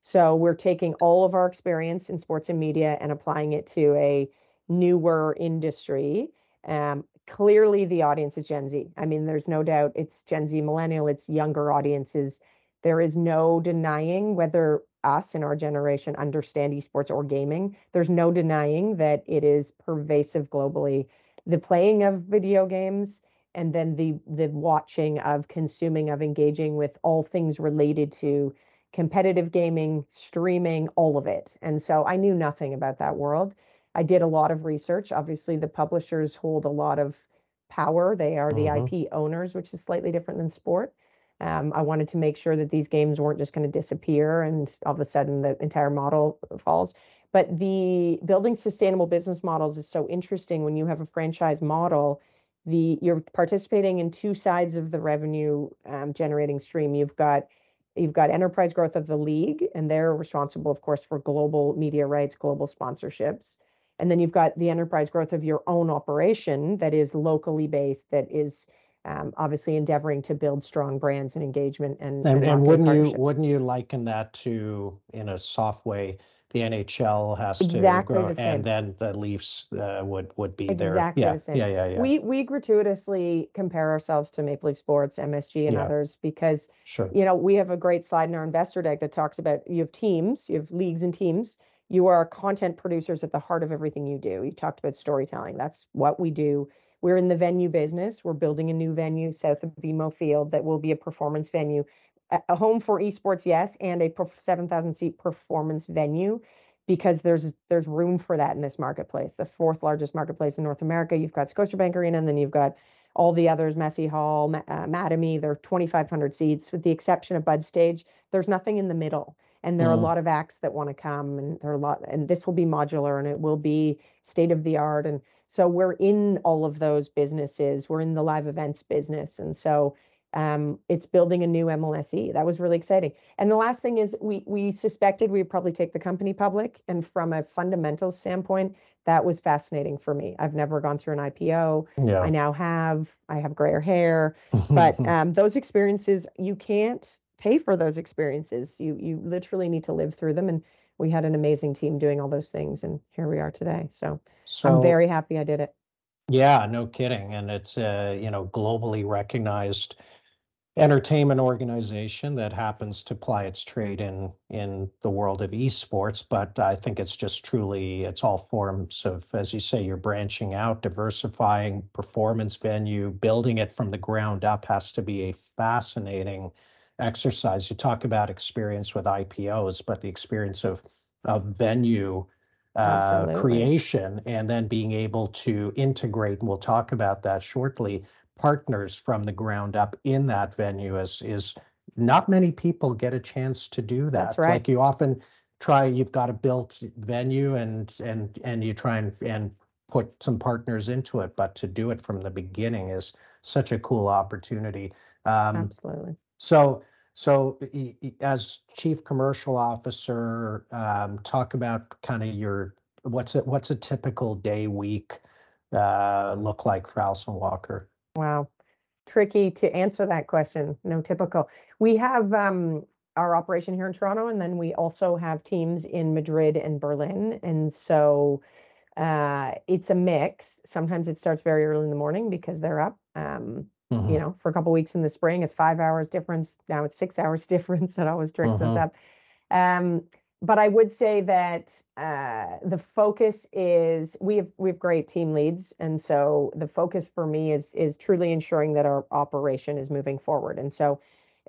[SPEAKER 2] So we're taking all of our experience in sports and media and applying it to a newer industry. Um, clearly the audience is Gen Z. I mean, there's no doubt it's Gen Z millennial, it's younger audiences. There is no denying whether us in our generation understand esports or gaming. There's no denying that it is pervasive globally. The playing of video games and then the the watching of consuming of engaging with all things related to competitive gaming, streaming, all of it. And so I knew nothing about that world. I did a lot of research. Obviously, the publishers hold a lot of power. They are the
[SPEAKER 1] Mhm.
[SPEAKER 2] IP owners, which is slightly different than sport. Um, I wanted to make sure that these games weren't just going to disappear and all of a sudden the entire model falls. But the building sustainable business models is so interesting when you have a franchise model. The you're participating in two sides of the revenue um, generating stream. You've got you've got enterprise growth of the league, and they're responsible, of course, for global media rights, global sponsorships. And then you've got the enterprise growth of your own operation that is locally based, that is um, obviously endeavoring to build strong brands and engagement and
[SPEAKER 1] And, and
[SPEAKER 2] marketing
[SPEAKER 1] wouldn't you wouldn't you liken that to in a soft way? The NHL has
[SPEAKER 2] Exactly
[SPEAKER 1] to grow,
[SPEAKER 2] the
[SPEAKER 1] and then the Leafs uh, would would be there.
[SPEAKER 2] Exactly
[SPEAKER 1] Yeah,
[SPEAKER 2] the same.
[SPEAKER 1] yeah, yeah, yeah.
[SPEAKER 2] We we gratuitously compare ourselves to Maple Leaf Sports, MSG, and
[SPEAKER 1] Yeah.
[SPEAKER 2] others because
[SPEAKER 1] sure.
[SPEAKER 2] you know we have a great slide in our investor deck that talks about you have teams, you have leagues and teams. You are content producers at the heart of everything you do. You talked about storytelling. That's what we do. We're in the venue business. We're building a new venue south of BMO Field that will be a performance venue, a, home for esports, yes, and a 7,000 seat performance venue because there's there's room for that in this marketplace. The fourth largest marketplace in North America. You've got Scotiabank Arena, and then you've got all the others, Massey Hall, uh, Mattamy. They're 2,500 seats, with the exception of Bud Stage. There's nothing in the middle, and there are a
[SPEAKER 1] Mm.
[SPEAKER 2] lot of acts that want to come, and there are a lot. And this will be modular, and it will be state of the art. And so we're in all of those businesses. We're in the live events business, and so um, it's building a new MLSE. That was really exciting. And the last thing is we we suspected we'd probably take the company public. And from a fundamental standpoint, that was fascinating for me. I've never gone through an IPO.
[SPEAKER 1] Yeah.
[SPEAKER 2] I now have. I have grayer hair. But um, those experiences, you can't pay for those experiences. You you literally need to live through them. And we had an amazing team doing all those things. And here we are today. So,
[SPEAKER 1] so
[SPEAKER 2] I'm very happy I did it.
[SPEAKER 1] Yeah, no kidding. And it's a, you know globally recognized entertainment organization that happens to ply its trade in in the world of esports but i think it's just truly it's all forms of as you say you're branching out diversifying performance venue building it from the ground up has to be a fascinating exercise you talk about experience with ipos but the experience of of venue uh, creation and then being able to integrate and we'll talk about that shortly partners from the ground up in that venue is is not many people get a chance to do that.
[SPEAKER 2] That's right.
[SPEAKER 1] Like you often try, you've got a built venue and and and you try and and put some partners into it, but to do it from the beginning is such a cool opportunity.
[SPEAKER 2] Um, Absolutely.
[SPEAKER 1] So so as chief commercial officer, um, talk about kind of your what's it what's a typical day week uh, look like for Alyson Walker?
[SPEAKER 2] Wow. Tricky to answer that question. No typical. We have um, our operation here in Toronto, and then we also have teams in Madrid and Berlin. And so uh, it's a mix. Sometimes it starts very early in the morning because they're up. Um, mm-hmm. You know, for a couple weeks in the spring, it's five hours difference. Now it's six hours difference. It always drinks mm-hmm. us up. Um, but I would say that uh, the focus is we have we have great team leads, and so the focus for me is is truly ensuring that our operation is moving forward. And so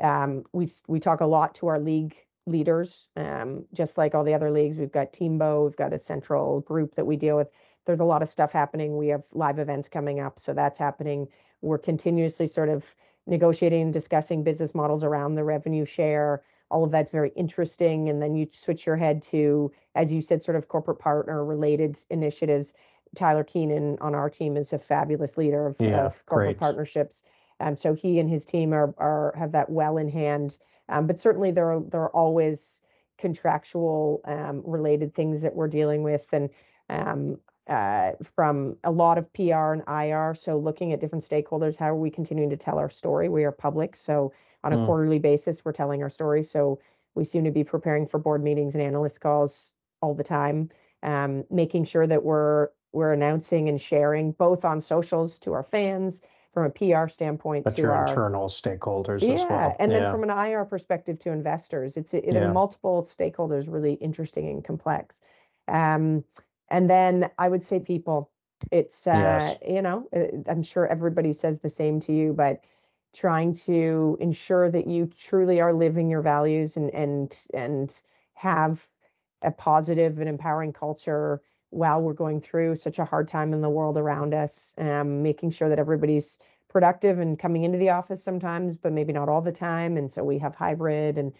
[SPEAKER 2] um, we we talk a lot to our league leaders, um, just like all the other leagues. We've got Teambo, we've got a central group that we deal with. There's a lot of stuff happening. We have live events coming up, so that's happening. We're continuously sort of negotiating and discussing business models around the revenue share all of that's very interesting. And then you switch your head to, as you said, sort of corporate partner related initiatives. Tyler Keenan on our team is a fabulous leader of, yeah, of corporate great. partnerships. Um, so he and his team are are have that well in hand. Um, but certainly there are there are always contractual um, related things that we're dealing with, and um, uh, from a lot of PR and IR. So looking at different stakeholders, how are we continuing to tell our story? We are public, so on a mm. quarterly basis. We're telling our story. So we seem to be preparing for board meetings and analyst calls all the time, um, making sure that we're we're announcing and sharing both on socials to our fans from a PR standpoint
[SPEAKER 1] but
[SPEAKER 2] to
[SPEAKER 1] your
[SPEAKER 2] our
[SPEAKER 1] internal stakeholders
[SPEAKER 2] yeah,
[SPEAKER 1] as well.
[SPEAKER 2] And then from an IR perspective to investors, it's it, yeah. multiple stakeholders really interesting and complex. Um, and then I would say people. It's uh, yes. you know, uh, I'm sure everybody says the same to you, but trying to ensure that you truly are living your values and and and have a positive and empowering culture while we're going through such a hard time in the world around us um, making sure that everybody's productive and coming into the office sometimes but maybe not all the time and so we have hybrid and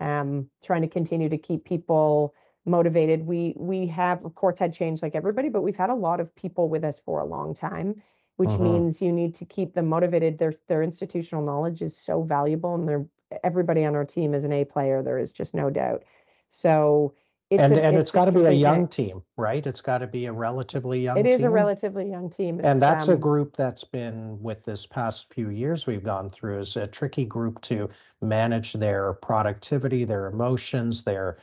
[SPEAKER 2] um, trying to continue to keep people motivated we we have of course had change like everybody but we've had a lot of people with us for a long time which mm-hmm. means you need to keep them motivated. Their their institutional knowledge is so valuable, and they're everybody on our team is an A player. There is just no doubt. So
[SPEAKER 1] it's and a, and it's, it's got to be a young mix. team, right? It's got to be a relatively young.
[SPEAKER 2] It
[SPEAKER 1] is
[SPEAKER 2] team. a relatively young team,
[SPEAKER 1] it's, and that's um, a group that's been with this past few years we've gone through is a tricky group to manage their productivity, their emotions, their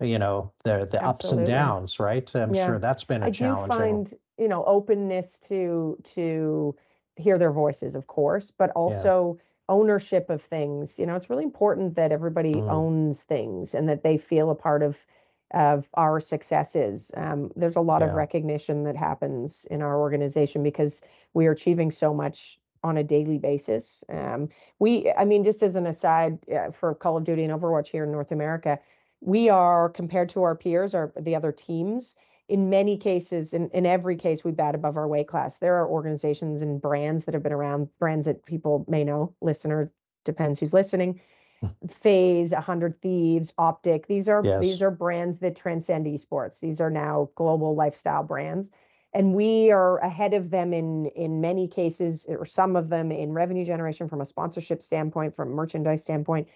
[SPEAKER 1] you know the the ups and downs, right? I'm yeah. sure that's been a
[SPEAKER 2] I
[SPEAKER 1] challenge.
[SPEAKER 2] Do find you know openness to to hear their voices of course but also yeah. ownership of things you know it's really important that everybody mm. owns things and that they feel a part of of our successes um, there's a lot yeah. of recognition that happens in our organization because we are achieving so much on a daily basis um, we i mean just as an aside uh, for call of duty and overwatch here in north america we are compared to our peers or the other teams in many cases, in, in every case, we bat above our weight class. There are organizations and brands that have been around, brands that people may know, listener, depends who's listening. Hmm. FaZe 100 Thieves, Optic. These are yes. these are brands that transcend esports. These are now global lifestyle brands. And we are ahead of them in in many cases, or some of them in revenue generation from a sponsorship standpoint, from merchandise standpoint,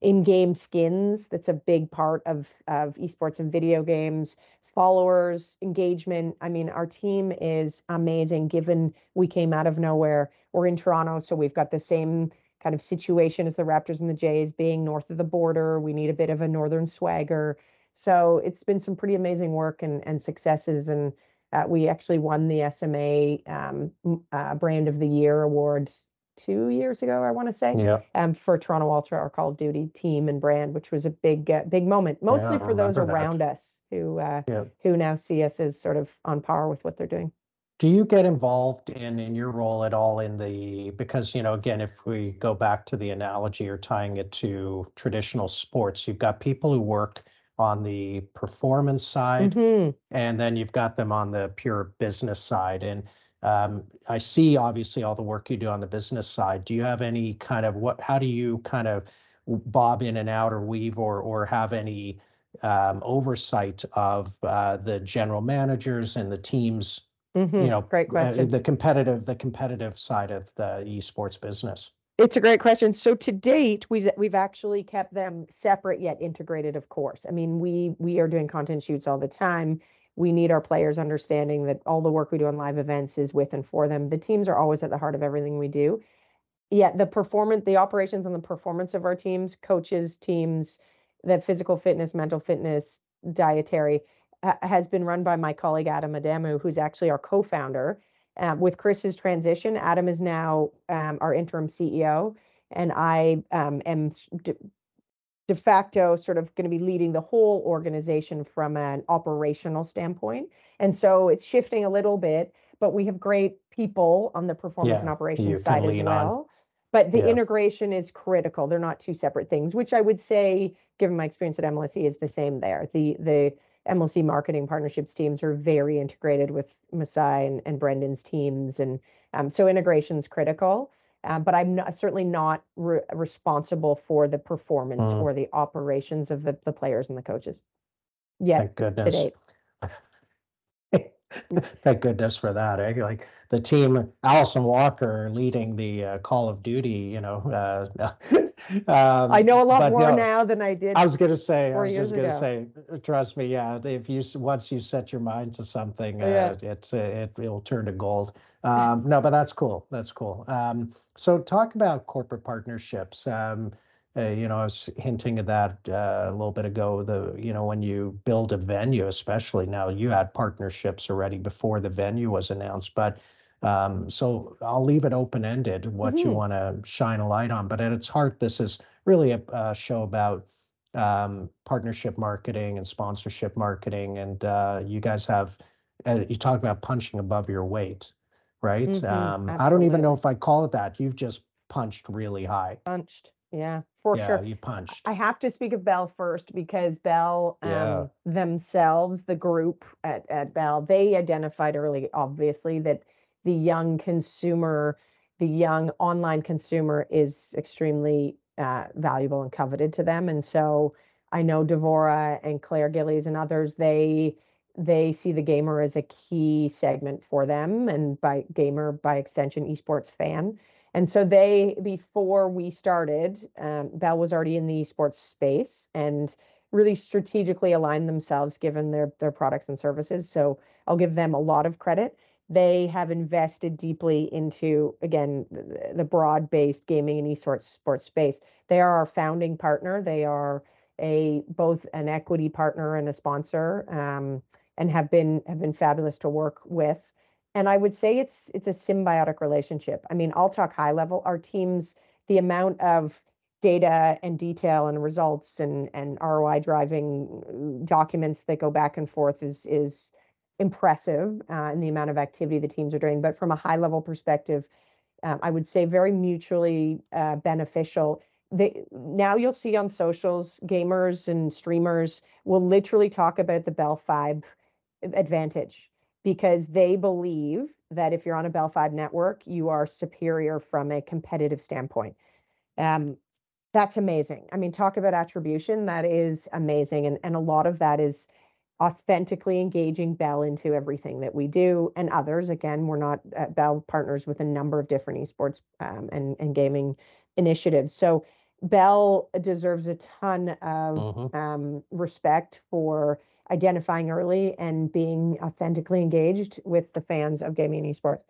[SPEAKER 2] in-game skins. That's a big part of of esports and video games followers, engagement. I mean, our team is amazing given we came out of nowhere. We're in Toronto, so we've got the same kind of situation as the Raptors and the Jays being north of the border. We need a bit of a northern swagger. So it's been some pretty amazing work and, and successes. And uh, we actually won the SMA um, uh, Brand of the Year award two years ago, I want to say,
[SPEAKER 1] Yeah.
[SPEAKER 2] um, for Toronto Ultra, our Call of Duty team and brand, which was a big, uh, big moment, mostly
[SPEAKER 1] I
[SPEAKER 2] for those
[SPEAKER 1] that.
[SPEAKER 2] around us who, uh,
[SPEAKER 1] Yeah.
[SPEAKER 2] who now see us as sort of on par with what they're doing.
[SPEAKER 1] Do you get involved in in your role at all in the because you know again if we go back to the analogy or tying it to traditional sports, you've got people who work on the performance side
[SPEAKER 2] Mhm.
[SPEAKER 1] and then you've got them on the pure business side. And I see obviously all the work you do on the business side. Do you have any kind of what? How do you kind of bob in and out or weave or or have any um, oversight of uh, the general managers and the teams?
[SPEAKER 2] Mhm.
[SPEAKER 1] You know,
[SPEAKER 2] Great
[SPEAKER 1] uh,
[SPEAKER 2] question.
[SPEAKER 1] the competitive the competitive side of the esports business.
[SPEAKER 2] It's a great question. So to date, we've we've actually kept them separate yet integrated, of course. I mean, we we are doing content shoots all the time. We need our players understanding that all the work we do on live events is with and for them. The teams are always at the heart of everything we do. Yet the performance, the operations and the performance of our teams, coaches, teams, the physical fitness, mental fitness, dietary, ha- has been run by my colleague Adam Adamou, who's actually our co-founder. Um, with Chris's transition, Adam is now um, our interim CEO, and I um, am s- de, facto sort of going to be leading the whole organization from an operational standpoint. And so it's shifting a little bit, but we have great people on the performance and
[SPEAKER 1] Yeah, you
[SPEAKER 2] operations side as
[SPEAKER 1] lean on.
[SPEAKER 2] well. But the
[SPEAKER 1] Yeah.
[SPEAKER 2] integration is critical. They're not two separate things, which I would say, given my experience at MLSE, is the same there. The the MLSE marketing partnerships teams are very integrated with Masai and, and Brendan's teams, and um, so integration is critical. Um, but I'm not, certainly not re- responsible for the performance
[SPEAKER 1] Mm.
[SPEAKER 2] or the operations of the, the players and the coaches. Yeah,
[SPEAKER 1] Thank
[SPEAKER 2] to
[SPEAKER 1] goodness.
[SPEAKER 2] date.
[SPEAKER 1] Thank goodness for that. Eh? Like the team, Alyson Walker leading the uh, Call of Duty. You know, uh, um,
[SPEAKER 2] I know a lot more
[SPEAKER 1] no,
[SPEAKER 2] now than I did.
[SPEAKER 1] I was gonna say. I was just gonna say. uh, Trust me. Yeah. If you once you set your mind to something, uh,
[SPEAKER 2] Yeah.
[SPEAKER 1] it's uh, it will turn to gold. Um, no, but that's cool. That's cool. Um, so talk about corporate partnerships. Um, uh, you know, I was hinting at that uh, a little bit ago. The you know when you build a venue, especially now, you had partnerships already before the venue was announced. But um, so I'll leave it open ended what you
[SPEAKER 2] Mhm.
[SPEAKER 1] want to shine a light on. But at its heart, this is really a, a show about um, partnership marketing and sponsorship marketing. And uh, you guys have uh, you talk about punching above your weight, right?
[SPEAKER 2] Mhm,
[SPEAKER 1] Um, I don't even know if I call it that. You've just punched really high.
[SPEAKER 2] Punched. Yeah, for
[SPEAKER 1] yeah,
[SPEAKER 2] sure.
[SPEAKER 1] you punched.
[SPEAKER 2] I have to speak of Bell first because Bell
[SPEAKER 1] Yeah.
[SPEAKER 2] um, themselves, the group at, at Bell, they identified early, obviously, that the young consumer, the young online consumer is extremely uh, valuable and coveted to them. And so I know Devorah and Claire Gillies and others, they they see the gamer as a key segment for them and by gamer by extension esports fan and so they, before we started, um, Bell was already in the esports space and really strategically aligned themselves given their their products and services. So I'll give them a lot of credit. They have invested deeply into again the, broad-based gaming and esports sports space. They are our founding partner. They are a both an equity partner and a sponsor, um, and have been have been fabulous to work with and I would say it's it's a symbiotic relationship. I mean, I'll talk high level. Our teams, the amount of data and detail and results and and ROI driving documents that go back and forth is is impressive uh, in the amount of activity the teams are doing. But from a high level perspective, um, I would say very mutually uh, beneficial. They, now you'll see on socials, gamers and streamers will literally talk about the Bell 5 advantage because they believe that if you're on a Bell 5 network, you are superior from a competitive standpoint. Um, that's amazing. I mean, talk about attribution. That is amazing. And, and a lot of that is authentically engaging Bell into everything that we do and others. Again, we're not uh, Bell partners with a number of different esports um, and, and gaming initiatives. So Bell deserves a ton of
[SPEAKER 1] Mhm.
[SPEAKER 2] um, respect for identifying early and being authentically engaged with the fans of gaming and esports.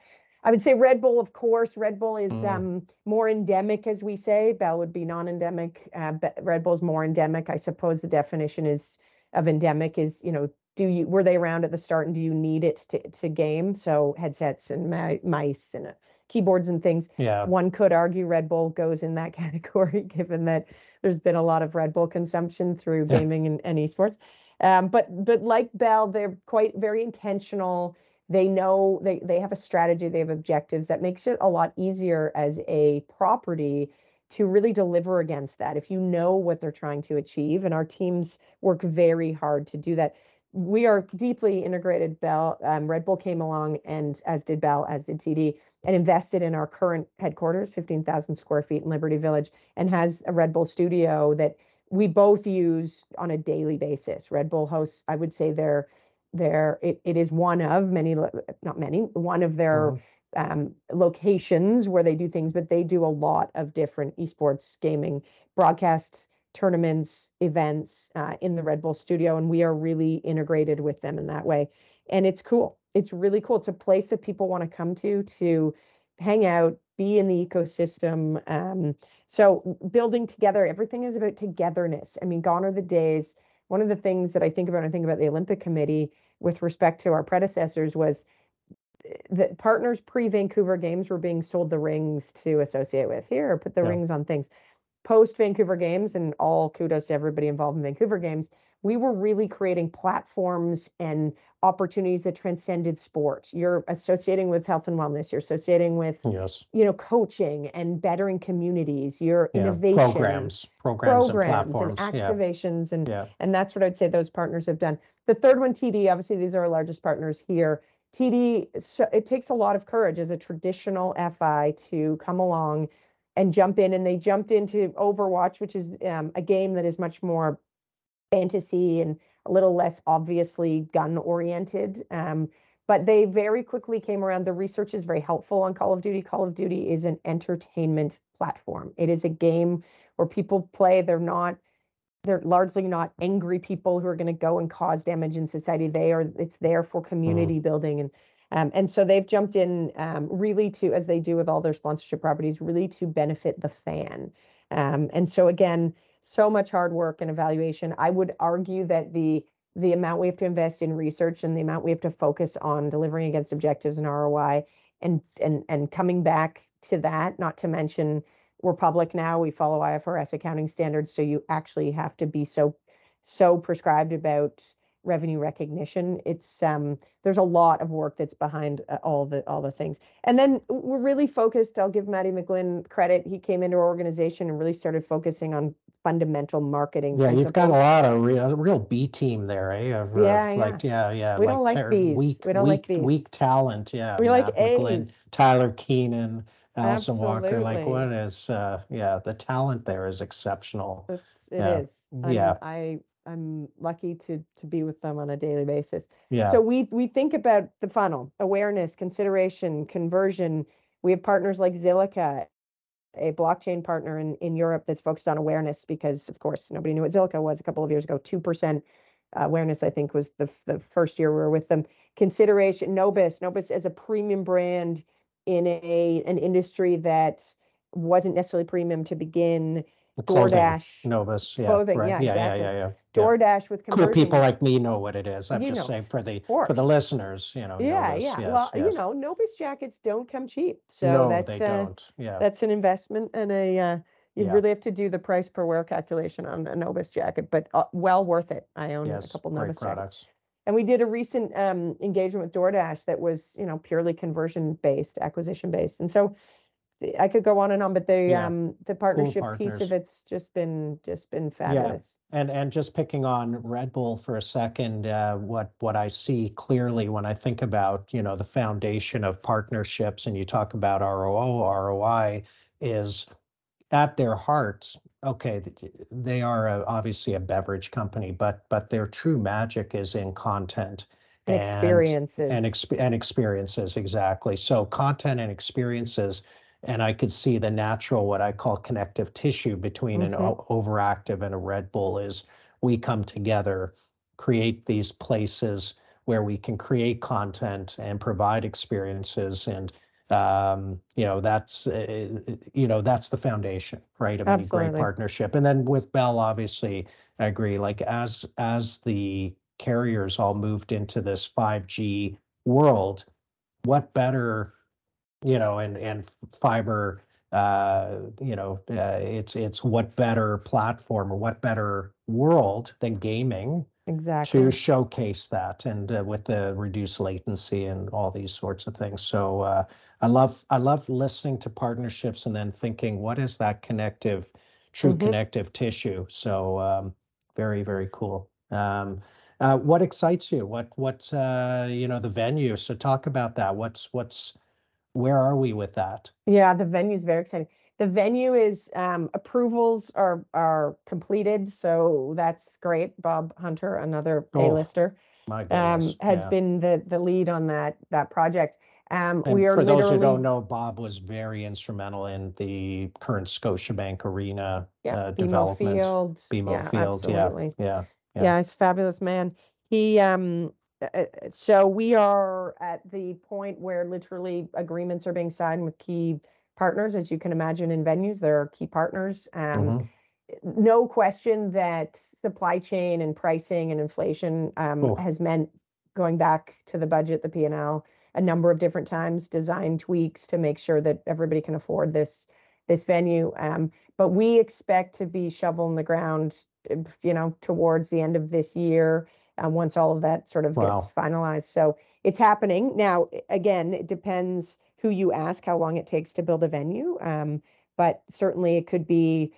[SPEAKER 2] I would say Red Bull, of course. Red Bull is
[SPEAKER 1] Mm.
[SPEAKER 2] um, more endemic, as we say. Bell would be non-endemic. Uh, Red Bull's more endemic. I suppose the definition is of endemic is, you know, do you were they around at the start and do you need it to to game? So headsets and mi- mice and uh, keyboards and things.
[SPEAKER 1] Yeah.
[SPEAKER 2] One could argue Red Bull goes in that category, given that there's been a lot of Red Bull consumption through
[SPEAKER 1] Yeah.
[SPEAKER 2] gaming and, and esports. Um, but but like Bell, they're quite very intentional. They know they they have a strategy, they have objectives that makes it a lot easier as a property to really deliver against that. If you know what they're trying to achieve, and our teams work very hard to do that. We are deeply integrated. Bell, um, Red Bull came along, and as did Bell, as did TD, and invested in our current headquarters, 15,000 square feet in Liberty Village, and has a Red Bull studio that we both use on a daily basis. Red Bull hosts, I would say they're they're it, it is one of many not many one of their
[SPEAKER 1] Mhm.
[SPEAKER 2] Um, locations where they do things, but they do a lot of different esports gaming broadcasts, tournaments, events uh, in the Red Bull studio, and we are really integrated with them in that way. And it's cool. It's really cool. It's a place that people want to come to to hang out, be in the ecosystem. Um, so building together, everything is about togetherness. I mean, gone are the days. One of the things that I think about, I think about the Olympic Committee with respect to our predecessors was the partners pre Vancouver Games were being sold the rings to associate with. Here, put the
[SPEAKER 1] Yeah.
[SPEAKER 2] rings on things. Post Vancouver Games, and all kudos to everybody involved in Vancouver Games, we were really creating platforms and opportunities that transcended sport. You're associating with health and wellness. You're associating with
[SPEAKER 1] Yes.
[SPEAKER 2] you know coaching and bettering communities. Your
[SPEAKER 1] Yeah.
[SPEAKER 2] innovation
[SPEAKER 1] Programs, programs,
[SPEAKER 2] programs
[SPEAKER 1] and platforms.
[SPEAKER 2] and
[SPEAKER 1] yeah.
[SPEAKER 2] activations and
[SPEAKER 1] Yeah.
[SPEAKER 2] and that's what I'd say those partners have done. The third one, TD, obviously these are our largest partners here. TD, it takes a lot of courage as a traditional FI to come along and jump in, and they jumped into Overwatch, which is um, a game that is much more fantasy and a little less obviously gun oriented. Um, but they very quickly came around. The research is very helpful on Call of Duty. Call of Duty is an entertainment platform. It is a game where people play. They're not they're largely not angry people who are going to go and cause damage in society. They are it's there for community building and um, and so they've jumped in um, really to as they do with all their sponsorship properties, really to benefit the fan. Um, and so again, so much hard work and evaluation. I would argue that the the amount we have to invest in research and the amount we have to focus on delivering against objectives and ROI and and and coming back to that, not to mention we're public now, we follow IFRS accounting standards, so you actually have to be so so prescribed about revenue recognition. It's um there's a lot of work that's behind uh, all the all the things. And then we're really focused, I'll give Matty McGlynn credit. He came into our organization and really started focusing on fundamental marketing
[SPEAKER 1] Yeah, you've got a lot of real, real B team there, eh? Of, of
[SPEAKER 2] Yeah, yeah.
[SPEAKER 1] like, yeah, yeah.
[SPEAKER 2] We don't like
[SPEAKER 1] ter-
[SPEAKER 2] Bs.
[SPEAKER 1] Weak,
[SPEAKER 2] We don't like
[SPEAKER 1] weak,
[SPEAKER 2] Bs.
[SPEAKER 1] weak talent. Yeah.
[SPEAKER 2] We like
[SPEAKER 1] Matt McGlynn,
[SPEAKER 2] A's.
[SPEAKER 1] Tyler Keenan, Alyson Walker. Like,
[SPEAKER 2] Absolutely.
[SPEAKER 1] what is? Uh, yeah, the talent there is exceptional.
[SPEAKER 2] It's, it
[SPEAKER 1] Yeah.
[SPEAKER 2] is. I'm-
[SPEAKER 1] Yeah.
[SPEAKER 2] I I'm lucky to to be with them on a daily basis.
[SPEAKER 1] Yeah.
[SPEAKER 2] So we we think about the funnel, awareness, consideration, conversion. We have partners like Zilliqa, a blockchain partner in, in Europe that's focused on awareness because of course nobody knew what Zilliqa was a couple of years ago. Two percent awareness, I think, was the f- the first year we were with them. Consideration, Nobis, Nobis as a premium brand in a an industry that wasn't necessarily premium to begin.
[SPEAKER 1] Clothing,
[SPEAKER 2] DoorDash,
[SPEAKER 1] Nobis. Yeah.
[SPEAKER 2] clothing,
[SPEAKER 1] right.
[SPEAKER 2] yeah,
[SPEAKER 1] yeah,
[SPEAKER 2] exactly.
[SPEAKER 1] yeah, yeah, yeah.
[SPEAKER 2] DoorDash with
[SPEAKER 1] Cool
[SPEAKER 2] conversion.
[SPEAKER 1] people like me know what it is. I'm
[SPEAKER 2] You
[SPEAKER 1] just
[SPEAKER 2] know
[SPEAKER 1] saying for the for the listeners, you know.
[SPEAKER 2] Yeah,
[SPEAKER 1] Nobis,
[SPEAKER 2] yeah.
[SPEAKER 1] Yes,
[SPEAKER 2] well,
[SPEAKER 1] yes.
[SPEAKER 2] you know, Nobis jackets don't come cheap. So
[SPEAKER 1] no,
[SPEAKER 2] that's
[SPEAKER 1] they
[SPEAKER 2] uh,
[SPEAKER 1] don't. Yeah.
[SPEAKER 2] that's an investment and a uh, you
[SPEAKER 1] Yeah.
[SPEAKER 2] really have to do the price per wear calculation on a Nobis jacket, but uh, well worth it. I own
[SPEAKER 1] yes.
[SPEAKER 2] a couple
[SPEAKER 1] Great
[SPEAKER 2] Nobis jackets. And we did a recent um, engagement with DoorDash that was, you know, purely conversion based, acquisition based. And so I could go on and on, but the
[SPEAKER 1] Yeah.
[SPEAKER 2] um the partnership piece of it's just been just been fabulous.
[SPEAKER 1] And and just picking on Red Bull for a second, uh, what what I see clearly when I think about you know the foundation of partnerships, and you talk about ROO ROI, is at their heart. Okay, they are a, obviously a beverage company, but but their true magic is in content
[SPEAKER 2] And experiences.
[SPEAKER 1] and exp- and experiences exactly. So content and experiences, and I could see the natural what I call connective tissue between an
[SPEAKER 2] Mhm.
[SPEAKER 1] o- overactive and a Red Bull is we come together, create these places where we can create content and provide experiences and um you know that's uh, you know that's the foundation right of any great partnership. And then with bell obviously i agree like as as the carriers all moved into this 5G world, what better you know, and and fiber, uh, you know, uh, it's it's what better platform or what better world than gaming
[SPEAKER 2] Exactly.
[SPEAKER 1] to showcase that and uh, with the reduced latency and all these sorts of things. So uh, I love I love listening to partnerships and then thinking what is that connective, true
[SPEAKER 2] Mhm.
[SPEAKER 1] connective tissue. So um, very very cool. Um, uh, what excites you? What what uh, you know the venue? So talk about that. What's what's where are we with that?
[SPEAKER 2] Yeah, the venue is very exciting. The venue is um, approvals are are completed, so that's great. Bob Hunter, another
[SPEAKER 1] Oh,
[SPEAKER 2] A-lister, um, has
[SPEAKER 1] yeah.
[SPEAKER 2] been the the lead on that that project. Um,
[SPEAKER 1] And
[SPEAKER 2] we are
[SPEAKER 1] for those who don't know, Bob was very instrumental in the current Scotiabank Arena
[SPEAKER 2] yeah,
[SPEAKER 1] uh,
[SPEAKER 2] BMO
[SPEAKER 1] development.
[SPEAKER 2] Field.
[SPEAKER 1] BMO
[SPEAKER 2] yeah,
[SPEAKER 1] Field, yeah,
[SPEAKER 2] absolutely.
[SPEAKER 1] yeah, yeah.
[SPEAKER 2] Yeah, he's a fabulous man. He um uh, uh, so we are at the point where literally agreements are being signed with key partners, as you can imagine in venues, there are key partners. Um,
[SPEAKER 1] Mhm.
[SPEAKER 2] no question that supply chain and pricing and inflation um,
[SPEAKER 1] Oh.
[SPEAKER 2] has meant going back to the budget, the P and L, a number of different times, design tweaks to make sure that everybody can afford this this venue. Um, but we expect to be shovel in the ground, you know, towards the end of this year, uh, once all of that sort of
[SPEAKER 1] Wow.
[SPEAKER 2] gets finalized. So it's happening now. Again, it depends who you ask, how long it takes to build a venue. Um, but certainly it could be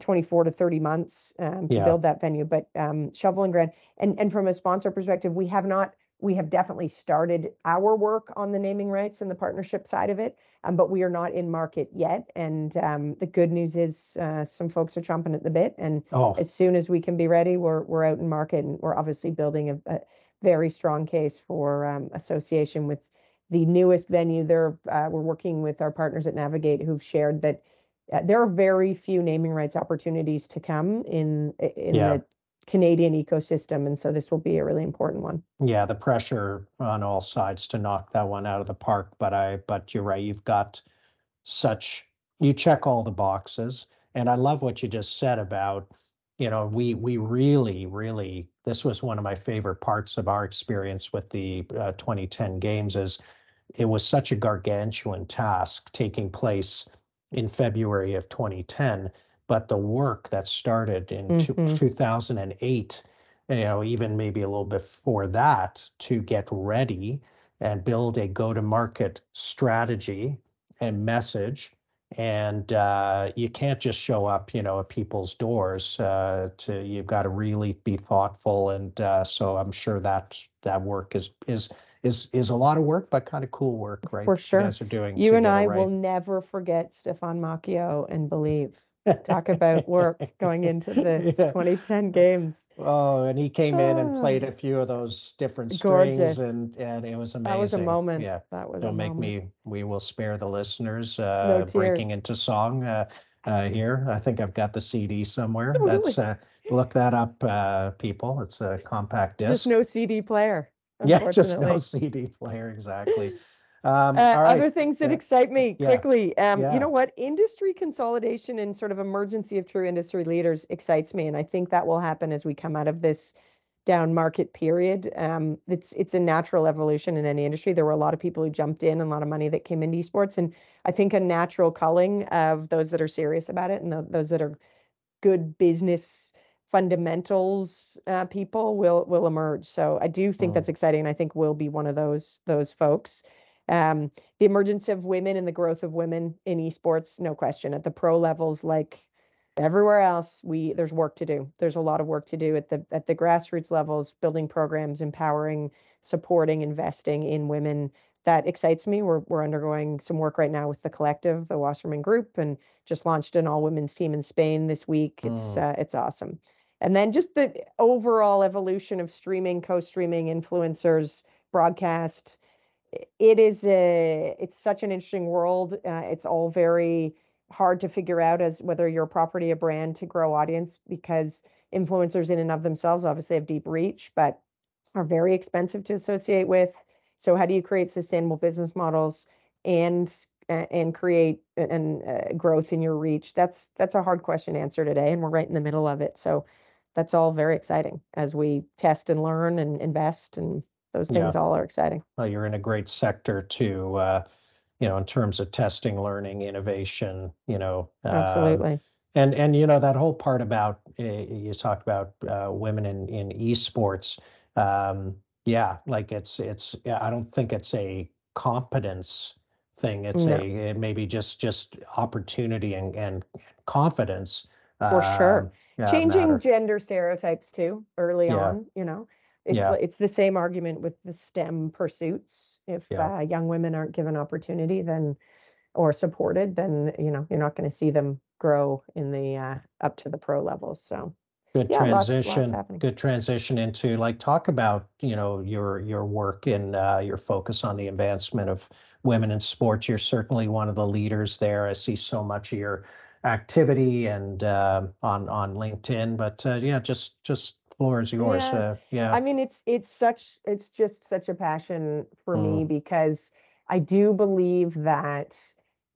[SPEAKER 2] 24 to 30 months um, to
[SPEAKER 1] Yeah.
[SPEAKER 2] build that venue. But um, shovel and ground, and and from a sponsor perspective, we have not. We have definitely started our work on the naming rights and the partnership side of it, um, but we are not in market yet. And um, the good news is uh, some folks are chomping at the bit, and
[SPEAKER 1] Oh,
[SPEAKER 2] as soon as we can be ready, we're we're out in market, and we're obviously building a, a very strong case for um, association with the newest venue. There, uh, we're working with our partners at Navigate, who've shared that uh, there are very few naming rights opportunities to come in in
[SPEAKER 1] Yeah.
[SPEAKER 2] the Canadian ecosystem, and so this will be a really important one.
[SPEAKER 1] yeah, the pressure on all sides to knock that one out of the park. But I, but you're right. You've got such, you check all the boxes. And I love what you just said about, you know, we, we really, really, this was one of my favorite parts of our experience with the uh, 2010 games is it was such a gargantuan task taking place in February of 2010. But the work that started in two-
[SPEAKER 2] Mhm.
[SPEAKER 1] 2008 you know, even maybe a little before that to get ready and build a go-to-market strategy and message. And uh, you can't just show up, you know, at people's doors. Uh, to you've got to really be thoughtful, and uh, so I'm sure that that work is is is is a lot of work, but kind of cool work, right?
[SPEAKER 2] For sure.
[SPEAKER 1] You guys are doing.
[SPEAKER 2] You and I
[SPEAKER 1] right.
[SPEAKER 2] will never forget Stephan Moccio and believe. Talk about work going into the
[SPEAKER 1] Yeah.
[SPEAKER 2] 2010 games.
[SPEAKER 1] Oh, and he came in and
[SPEAKER 2] Ah.
[SPEAKER 1] played a few of those different strings
[SPEAKER 2] Gorgeous.
[SPEAKER 1] and and it was amazing.
[SPEAKER 2] That was a moment.
[SPEAKER 1] Yeah.
[SPEAKER 2] That was
[SPEAKER 1] Don't make
[SPEAKER 2] moment.
[SPEAKER 1] me we will spare the listeners uh breaking into song uh uh here. I think I've got the CD somewhere.
[SPEAKER 2] Oh,
[SPEAKER 1] That's
[SPEAKER 2] really?
[SPEAKER 1] uh look that up uh people. It's a compact disc.
[SPEAKER 2] Just no CD player.
[SPEAKER 1] Yeah, just no. CD player exactly. Um
[SPEAKER 2] Uh,
[SPEAKER 1] right.
[SPEAKER 2] Other things that
[SPEAKER 1] Yeah.
[SPEAKER 2] excite me
[SPEAKER 1] Yeah.
[SPEAKER 2] quickly. Um,
[SPEAKER 1] Yeah.
[SPEAKER 2] You know what? Industry consolidation and sort of emergency of true industry leaders excites me, and I think that will happen as we come out of this down market period. Um, it's it's a natural evolution in any industry. There were a lot of people who jumped in and a lot of money that came into esports, and I think a natural culling of those that are serious about it and tho- those that are good business fundamentals uh, people will will emerge. So I do think
[SPEAKER 1] Mm.
[SPEAKER 2] that's exciting. and I think we'll be one of those those folks. Um, the emergence of women and the growth of women in esports, no question. At the pro levels, like everywhere else, we there's work to do. There's a lot of work to do at the at the grassroots levels, building programs, empowering, supporting, investing in women. That excites me. We're we're undergoing some work right now with the collective, the Wasserman Group, and just launched an all women's team in Spain this week. It's
[SPEAKER 1] Mm.
[SPEAKER 2] uh, it's awesome. And then just the overall evolution of streaming, co-streaming, influencers, broadcast it is a it's such an interesting world. Uh, it's all very hard to figure out as whether you're a property, a brand to grow audience because influencers in and of themselves obviously have deep reach, but are very expensive to associate with. So how do you create sustainable business models and and create and uh, growth in your reach? That's that's a hard question to answer today, and we're right in the middle of it. So that's all very exciting as we test and learn and invest, and those things
[SPEAKER 1] Yeah.
[SPEAKER 2] all are exciting.
[SPEAKER 1] Well, you're in a great sector to uh, you know, in terms of testing, learning, innovation, you know. um,
[SPEAKER 2] Absolutely.
[SPEAKER 1] And and you know that whole part about uh, you talked about uh, women in in esports. Um, yeah, like it's it's I don't think it's a competence thing. It's
[SPEAKER 2] No.
[SPEAKER 1] a it maybe just just opportunity and and confidence.
[SPEAKER 2] For sure.
[SPEAKER 1] um, yeah,
[SPEAKER 2] changing gender stereotypes too early
[SPEAKER 1] Yeah.
[SPEAKER 2] on you know it's
[SPEAKER 1] Yeah.
[SPEAKER 2] it's the same argument with the stem pursuits if uh, young women aren't given opportunity then or supported then you know you're not going to see them grow in the uh, up to the pro levels so
[SPEAKER 1] Good
[SPEAKER 2] Yeah, lots- lots
[SPEAKER 1] transition. Good transition into like talk about you know your your work and uh, your focus on the advancement of women in sports. You're certainly one of the leaders there. I see so much of your activity and uh, on on LinkedIn. But uh, yeah, just just floor is yours.
[SPEAKER 2] Yeah.
[SPEAKER 1] Uh, yeah.
[SPEAKER 2] I mean, it's it's such it's just such a passion for
[SPEAKER 1] Mm.
[SPEAKER 2] me because I do believe that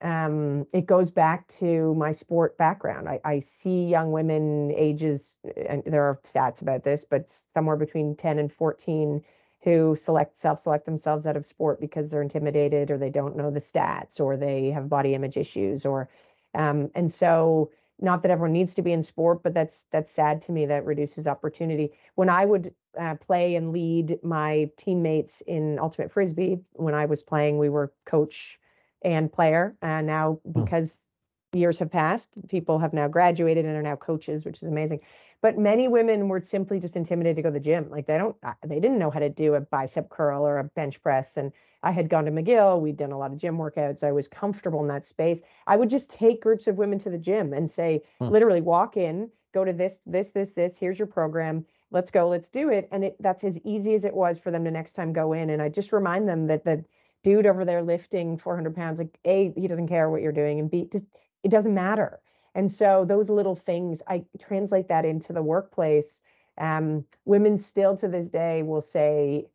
[SPEAKER 2] um, it goes back to my sport background. I, I see young women ages, and there are stats about this, but somewhere between 10 and 14 who select self-select themselves out of sport because they're intimidated or they don't know the stats or they have body image issues or um, and so not that everyone needs to be in sport, but that's that's sad to me that reduces opportunity. When I would uh, play and lead my teammates in ultimate frisbee, when I was playing, we were coach and player. And now because years have passed, people have now graduated and are now coaches, which is amazing. But many women were simply just intimidated to go to the gym. Like they don't, uh, they didn't know how to do a bicep curl or a bench press. And I had gone to McGill. We'd done a lot of gym workouts. I was comfortable in that space. I would just take groups of women to the gym and say,
[SPEAKER 1] Hmm.
[SPEAKER 2] literally walk in, go to this, this, this, this. Here's your program. Let's go. Let's do it. And it that's as easy as it was for them to next time go in. And I just remind them that the dude over there lifting 400 pounds, like a, he doesn't care what you're doing, and b, just it doesn't matter. And so those little things, I translate that into the workplace. Um, women still to this day will say,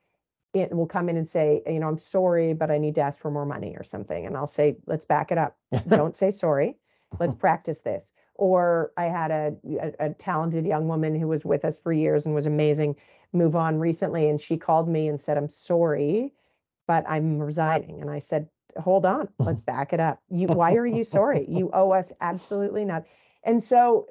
[SPEAKER 2] it will come in and say, you know, I'm sorry, but I need to ask for more money or something. And I'll say, let's back it up. Don't say sorry. Let's practice this. Or I had a, a, a talented young woman who was with us for years and was amazing move on recently. And she called me and said, I'm sorry, but I'm resigning. And I said, hold on, let's back it up. You, why are you sorry? You owe us absolutely not. And so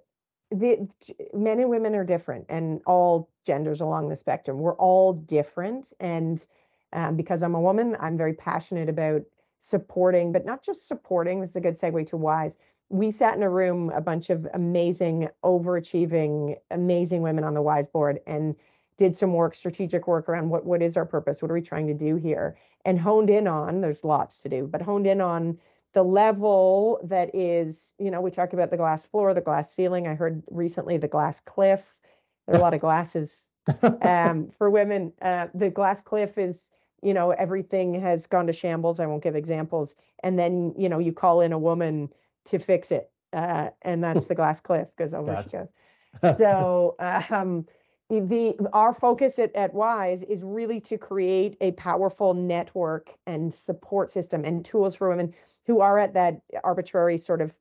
[SPEAKER 2] the men and women are different and all genders along the spectrum. We're all different. And um, because I'm a woman, I'm very passionate about supporting, but not just supporting. This is a good segue to WISE. We sat in a room, a bunch of amazing, overachieving, amazing women on the WISE board, and did some work, strategic work around what what is our purpose? What are we trying to do here? And honed in on, there's lots to do, but honed in on the level that is, you know, we talk about the glass floor, the glass ceiling. I heard recently the glass cliff. There are a lot of glasses um, for women. Uh, the glass cliff is, you know, everything has gone to shambles. I won't give examples. And then, you know, you call in a woman to fix it. Uh, and that's the glass cliff because over she goes. So, um, the our focus at, at wise is really to create a powerful network and support system and tools for women who are at that arbitrary sort of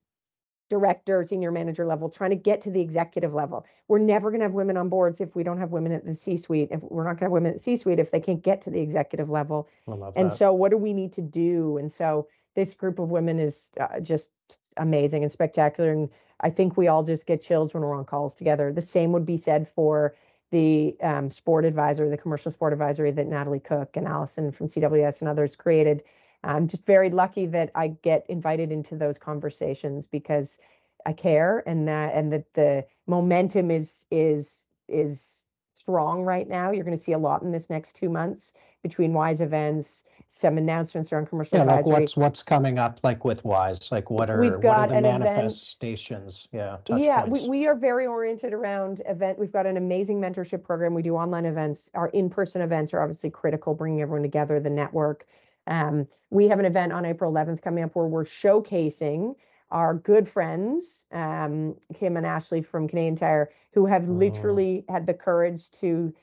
[SPEAKER 2] director senior manager level trying to get to the executive level. We're never going to have women on boards if we don't have women at the c suite if we're not going to have women at the c suite if they can't get to the executive level. And
[SPEAKER 1] that.
[SPEAKER 2] so what do we need to do? And so this group of women is uh, just amazing and spectacular. And i think we all just get chills when we're on calls together. The same would be said for the um, sport advisory the commercial sport advisory that natalie cook and allison from cws and others created. I'm just very lucky that i get invited into those conversations because i care and that and that the momentum is is is strong right now. You're going to see a lot in this next two months between wise events some announcements around commercial
[SPEAKER 1] Yeah, like
[SPEAKER 2] advisory
[SPEAKER 1] what's what's coming up like with Wise? Like what are
[SPEAKER 2] We've
[SPEAKER 1] what are
[SPEAKER 2] got
[SPEAKER 1] the
[SPEAKER 2] an event-
[SPEAKER 1] manifestations? Yeah, touch
[SPEAKER 2] yeah,
[SPEAKER 1] points.
[SPEAKER 2] we, we are very oriented around event. We've got an amazing mentorship program. We do online events. Our in-person events are obviously critical, bringing everyone together, the network. Um, we have an event on April 11th coming up where we're showcasing our good friends, um, Kim and Ashley from Canadian Tire, who have
[SPEAKER 1] Mm.
[SPEAKER 2] literally had the courage to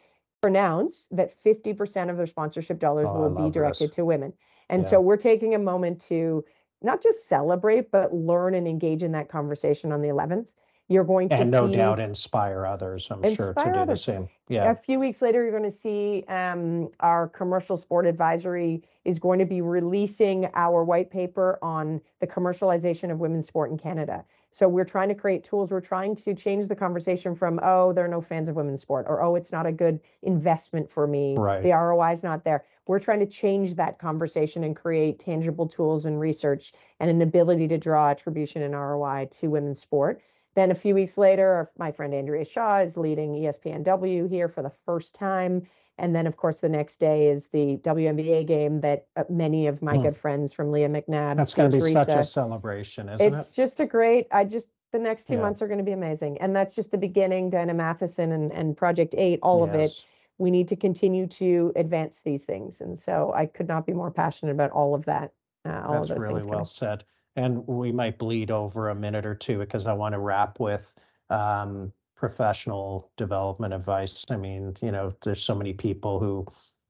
[SPEAKER 2] pronounce that 50% of their sponsorship dollars
[SPEAKER 1] Oh,
[SPEAKER 2] will be directed
[SPEAKER 1] this.
[SPEAKER 2] to women. And
[SPEAKER 1] Yeah.
[SPEAKER 2] so we're taking a moment to not just celebrate, but learn and engage in that conversation on the 11th. You're going to
[SPEAKER 1] And no doubt inspire others, I'm sure, to
[SPEAKER 2] Inspire
[SPEAKER 1] do the same. Yeah.
[SPEAKER 2] a few weeks later, you're going to see um, our commercial sport advisory is going to be releasing our white paper on the commercialization of women's sport in Canada. So we're trying to create tools. We're trying to change the conversation from, oh, there are no fans of women's sport, or oh, it's not a good investment for me.
[SPEAKER 1] Right.
[SPEAKER 2] The ROI is not there. We're trying to change that conversation and create tangible tools and research and an ability to draw attribution and ROI to women's sport. Then a few weeks later, my friend Andrea Shaw is leading ESPNW here for the first time. And then, of course, the next day is the WNBA game that uh, many of my
[SPEAKER 1] Hmm.
[SPEAKER 2] good friends from Leah McNabb,
[SPEAKER 1] that's going to be such a celebration, isn't
[SPEAKER 2] it's
[SPEAKER 1] it?
[SPEAKER 2] It's just a great, I just, the next two
[SPEAKER 1] Yeah.
[SPEAKER 2] months are going to be amazing. And that's just the beginning, Diana Matheson and, and Project Eight, all of it. We need to continue to advance these things. And so I could not be more passionate about all of that. Uh, all of
[SPEAKER 1] That's
[SPEAKER 2] those
[SPEAKER 1] really
[SPEAKER 2] things
[SPEAKER 1] well
[SPEAKER 2] coming.
[SPEAKER 1] said. And we might bleed over a minute or two because I want to wrap with um, professional development advice. I mean, you know, there's so many people who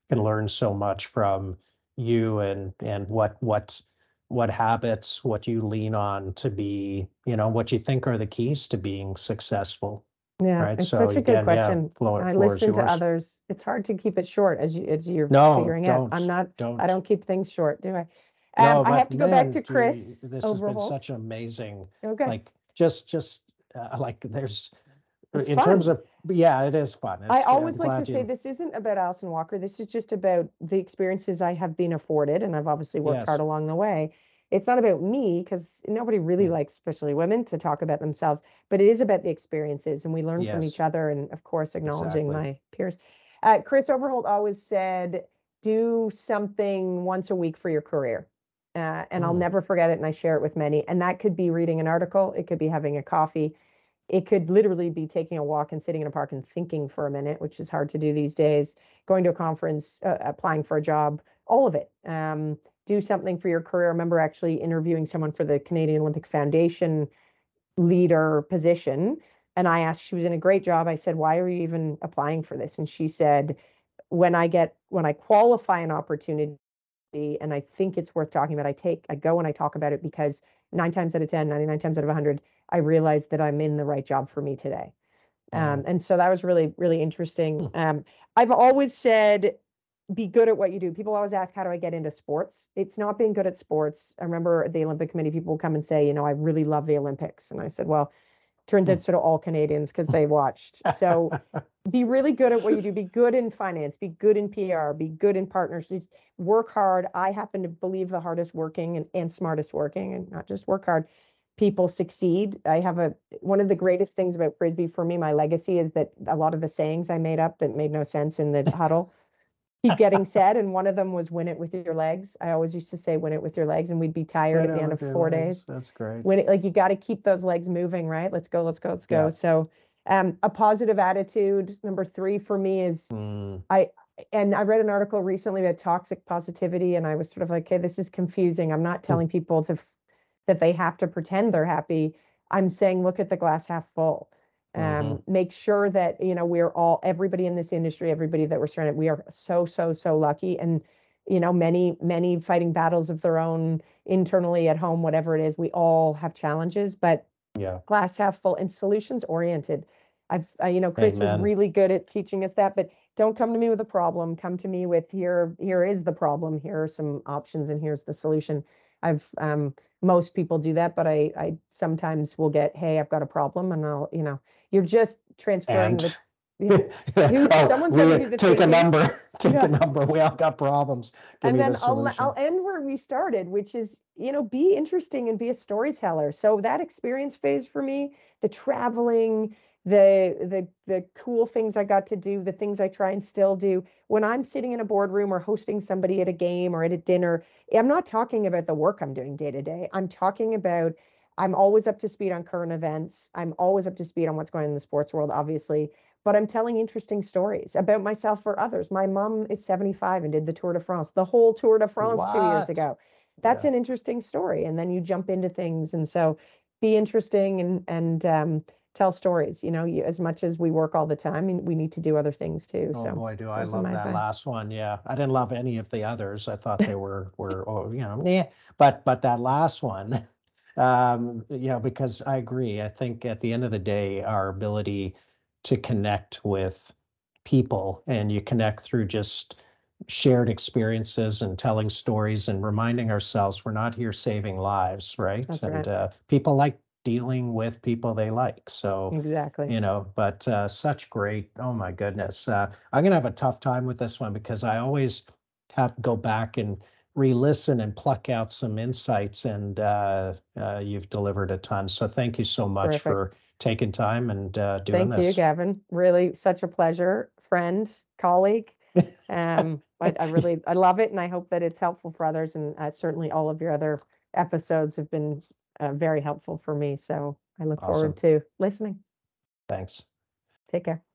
[SPEAKER 1] can learn so much from you and and what what what habits, what you lean on to be, you know, what you think are the keys to being successful,
[SPEAKER 2] Yeah,
[SPEAKER 1] right?
[SPEAKER 2] it's
[SPEAKER 1] So
[SPEAKER 2] such a good
[SPEAKER 1] again, yeah,
[SPEAKER 2] question.
[SPEAKER 1] floor,
[SPEAKER 2] I listen to
[SPEAKER 1] yours.
[SPEAKER 2] others. It's hard to keep it short as you as you're
[SPEAKER 1] No,
[SPEAKER 2] figuring out. I'm not.
[SPEAKER 1] Don't.
[SPEAKER 2] I don't keep things short, do I?
[SPEAKER 1] No,
[SPEAKER 2] Um, I have to go back
[SPEAKER 1] man,
[SPEAKER 2] to
[SPEAKER 1] gee,
[SPEAKER 2] Chris
[SPEAKER 1] This has been such an amazing
[SPEAKER 2] Okay.
[SPEAKER 1] like just just uh, like there's
[SPEAKER 2] It's
[SPEAKER 1] in terms of yeah it is fun
[SPEAKER 2] I always
[SPEAKER 1] I'm
[SPEAKER 2] like to say this isn't about Alyson Walker. This is just about the experiences I have been afforded, and I've obviously worked
[SPEAKER 1] Yes.
[SPEAKER 2] hard along the way. It's not about me because nobody really
[SPEAKER 1] Mm.
[SPEAKER 2] likes, especially women, to talk about themselves, but it is about the experiences, and we learn from each other, and of course, acknowledging
[SPEAKER 1] Exactly.
[SPEAKER 2] my peers. Uh, Chris Overholt always said, "Do something once a week for your career." Uh, and I'll
[SPEAKER 1] Mm.
[SPEAKER 2] never forget it, and I share it with many. And that could be reading an article, it could be having a coffee, it could literally be taking a walk and sitting in a park and thinking for a minute, which is hard to do these days, going to a conference, uh, applying for a job, all of it. Um, do something for your career. I remember actually interviewing someone for the Canadian Olympic Foundation leader position. And I asked, she was in a great job. I said, why are you even applying for this? And she said, when I get, when I qualify an opportunity and I think it's worth talking about, I take, I go and I talk about it because nine times out of 10, 99 times out of 100, I realize that I'm in the right job for me today. Um, and so that was really, really interesting. Um, I've always said, be good at what you do. People always ask, how do I get into sports? It's not being good at sports. I remember the Olympic Committee people come and say, you know, I really love the Olympics. And I said, well, turns out hmm. sort of all Canadians because they watched. So be really good at what you do. Be good in finance, be good in PR, be good in partnerships, work hard. I happen to believe the hardest working and, and smartest working, and not just work hard, people succeed. I have a one of the greatest things about Frisbee for me, my legacy is that a lot of the sayings I made up that made no sense in the huddle keep getting said. And one of them was win it with your legs. I always used to say win it with your legs, and we'd be tired at the end of four days
[SPEAKER 1] that's great
[SPEAKER 2] when it, like you got to keep those legs moving, right? Let's go, let's go, let's go.
[SPEAKER 1] Yeah.
[SPEAKER 2] So, um, a positive attitude. Number three for me is,
[SPEAKER 1] Mm,
[SPEAKER 2] and I read an article recently about toxic positivity, and I was sort of like, okay, this is confusing. I'm not telling people to that they have to pretend they're happy. I'm saying, look at the glass half full. Um,
[SPEAKER 1] Mhm.
[SPEAKER 2] make sure that you know we're all everybody in this industry, everybody that we're surrounded. We are so so so lucky, and you know many many fighting battles of their own internally at home, whatever it is. We all have challenges, but
[SPEAKER 1] yeah
[SPEAKER 2] glass half full and solutions oriented. I've, uh, you know, Chris was really good at teaching us that, but don't come to me with a problem. Come to me with here, here is the problem. Here are some options and here's the solution. I've, um, most people do that, but I, I sometimes will get, Hey, I've got a problem and I'll, you know, you're just transferring
[SPEAKER 1] and
[SPEAKER 2] the. You-
[SPEAKER 1] oh,
[SPEAKER 2] someone's gotta do the
[SPEAKER 1] take a number take
[SPEAKER 2] Yeah.
[SPEAKER 1] a number we all got problems give
[SPEAKER 2] and then
[SPEAKER 1] the
[SPEAKER 2] I'll, I'll end where we started, which is, you know, be interesting and be a storyteller. So that experience phase for me, the traveling, the the the cool things I got to do, the things I try and still do. When I'm sitting in a boardroom or hosting somebody at a game or at a dinner, I'm not talking about the work I'm doing day to day. I'm talking about I'm always up to speed on current events. I'm always up to speed on what's going on in the sports world, obviously but I'm telling interesting stories about myself or others. My mom is 75 and did the Tour de France, the whole Tour de France two years ago. That's
[SPEAKER 1] Yeah.
[SPEAKER 2] an interesting story. And then you jump into things. And so be interesting and, and, um, tell stories, you know, you, as much as we work all the time and we need to do other things too.
[SPEAKER 1] Oh
[SPEAKER 2] so
[SPEAKER 1] boy, do I love that
[SPEAKER 2] advice.
[SPEAKER 1] last one. Yeah. I didn't love any of the others. I thought they were were oh, you know, yeah. But but that last one, um, you know, because I agree. I think at the end of the day, our ability to connect with people and you connect through just shared experiences and telling stories and reminding ourselves we're not here saving lives, right?
[SPEAKER 2] That's
[SPEAKER 1] and
[SPEAKER 2] right.
[SPEAKER 1] uh, people like dealing with people they like. So,
[SPEAKER 2] Exactly.
[SPEAKER 1] you know, but uh, such great, oh my goodness. Uh, I'm going to have a tough time with this one because I always have to go back and re-listen and pluck out some insights and uh, uh, you've delivered a ton. So thank you so much
[SPEAKER 2] Terrific.
[SPEAKER 1] for taking time and uh, doing this.
[SPEAKER 2] Thank you. Gavin. Really such a pleasure, friend, colleague. Um, I, I really, I love it and I hope that it's helpful for others and uh, certainly all of your other episodes have been uh, very helpful for me. So I look
[SPEAKER 1] Awesome.
[SPEAKER 2] forward to listening.
[SPEAKER 1] Thanks.
[SPEAKER 2] Take care.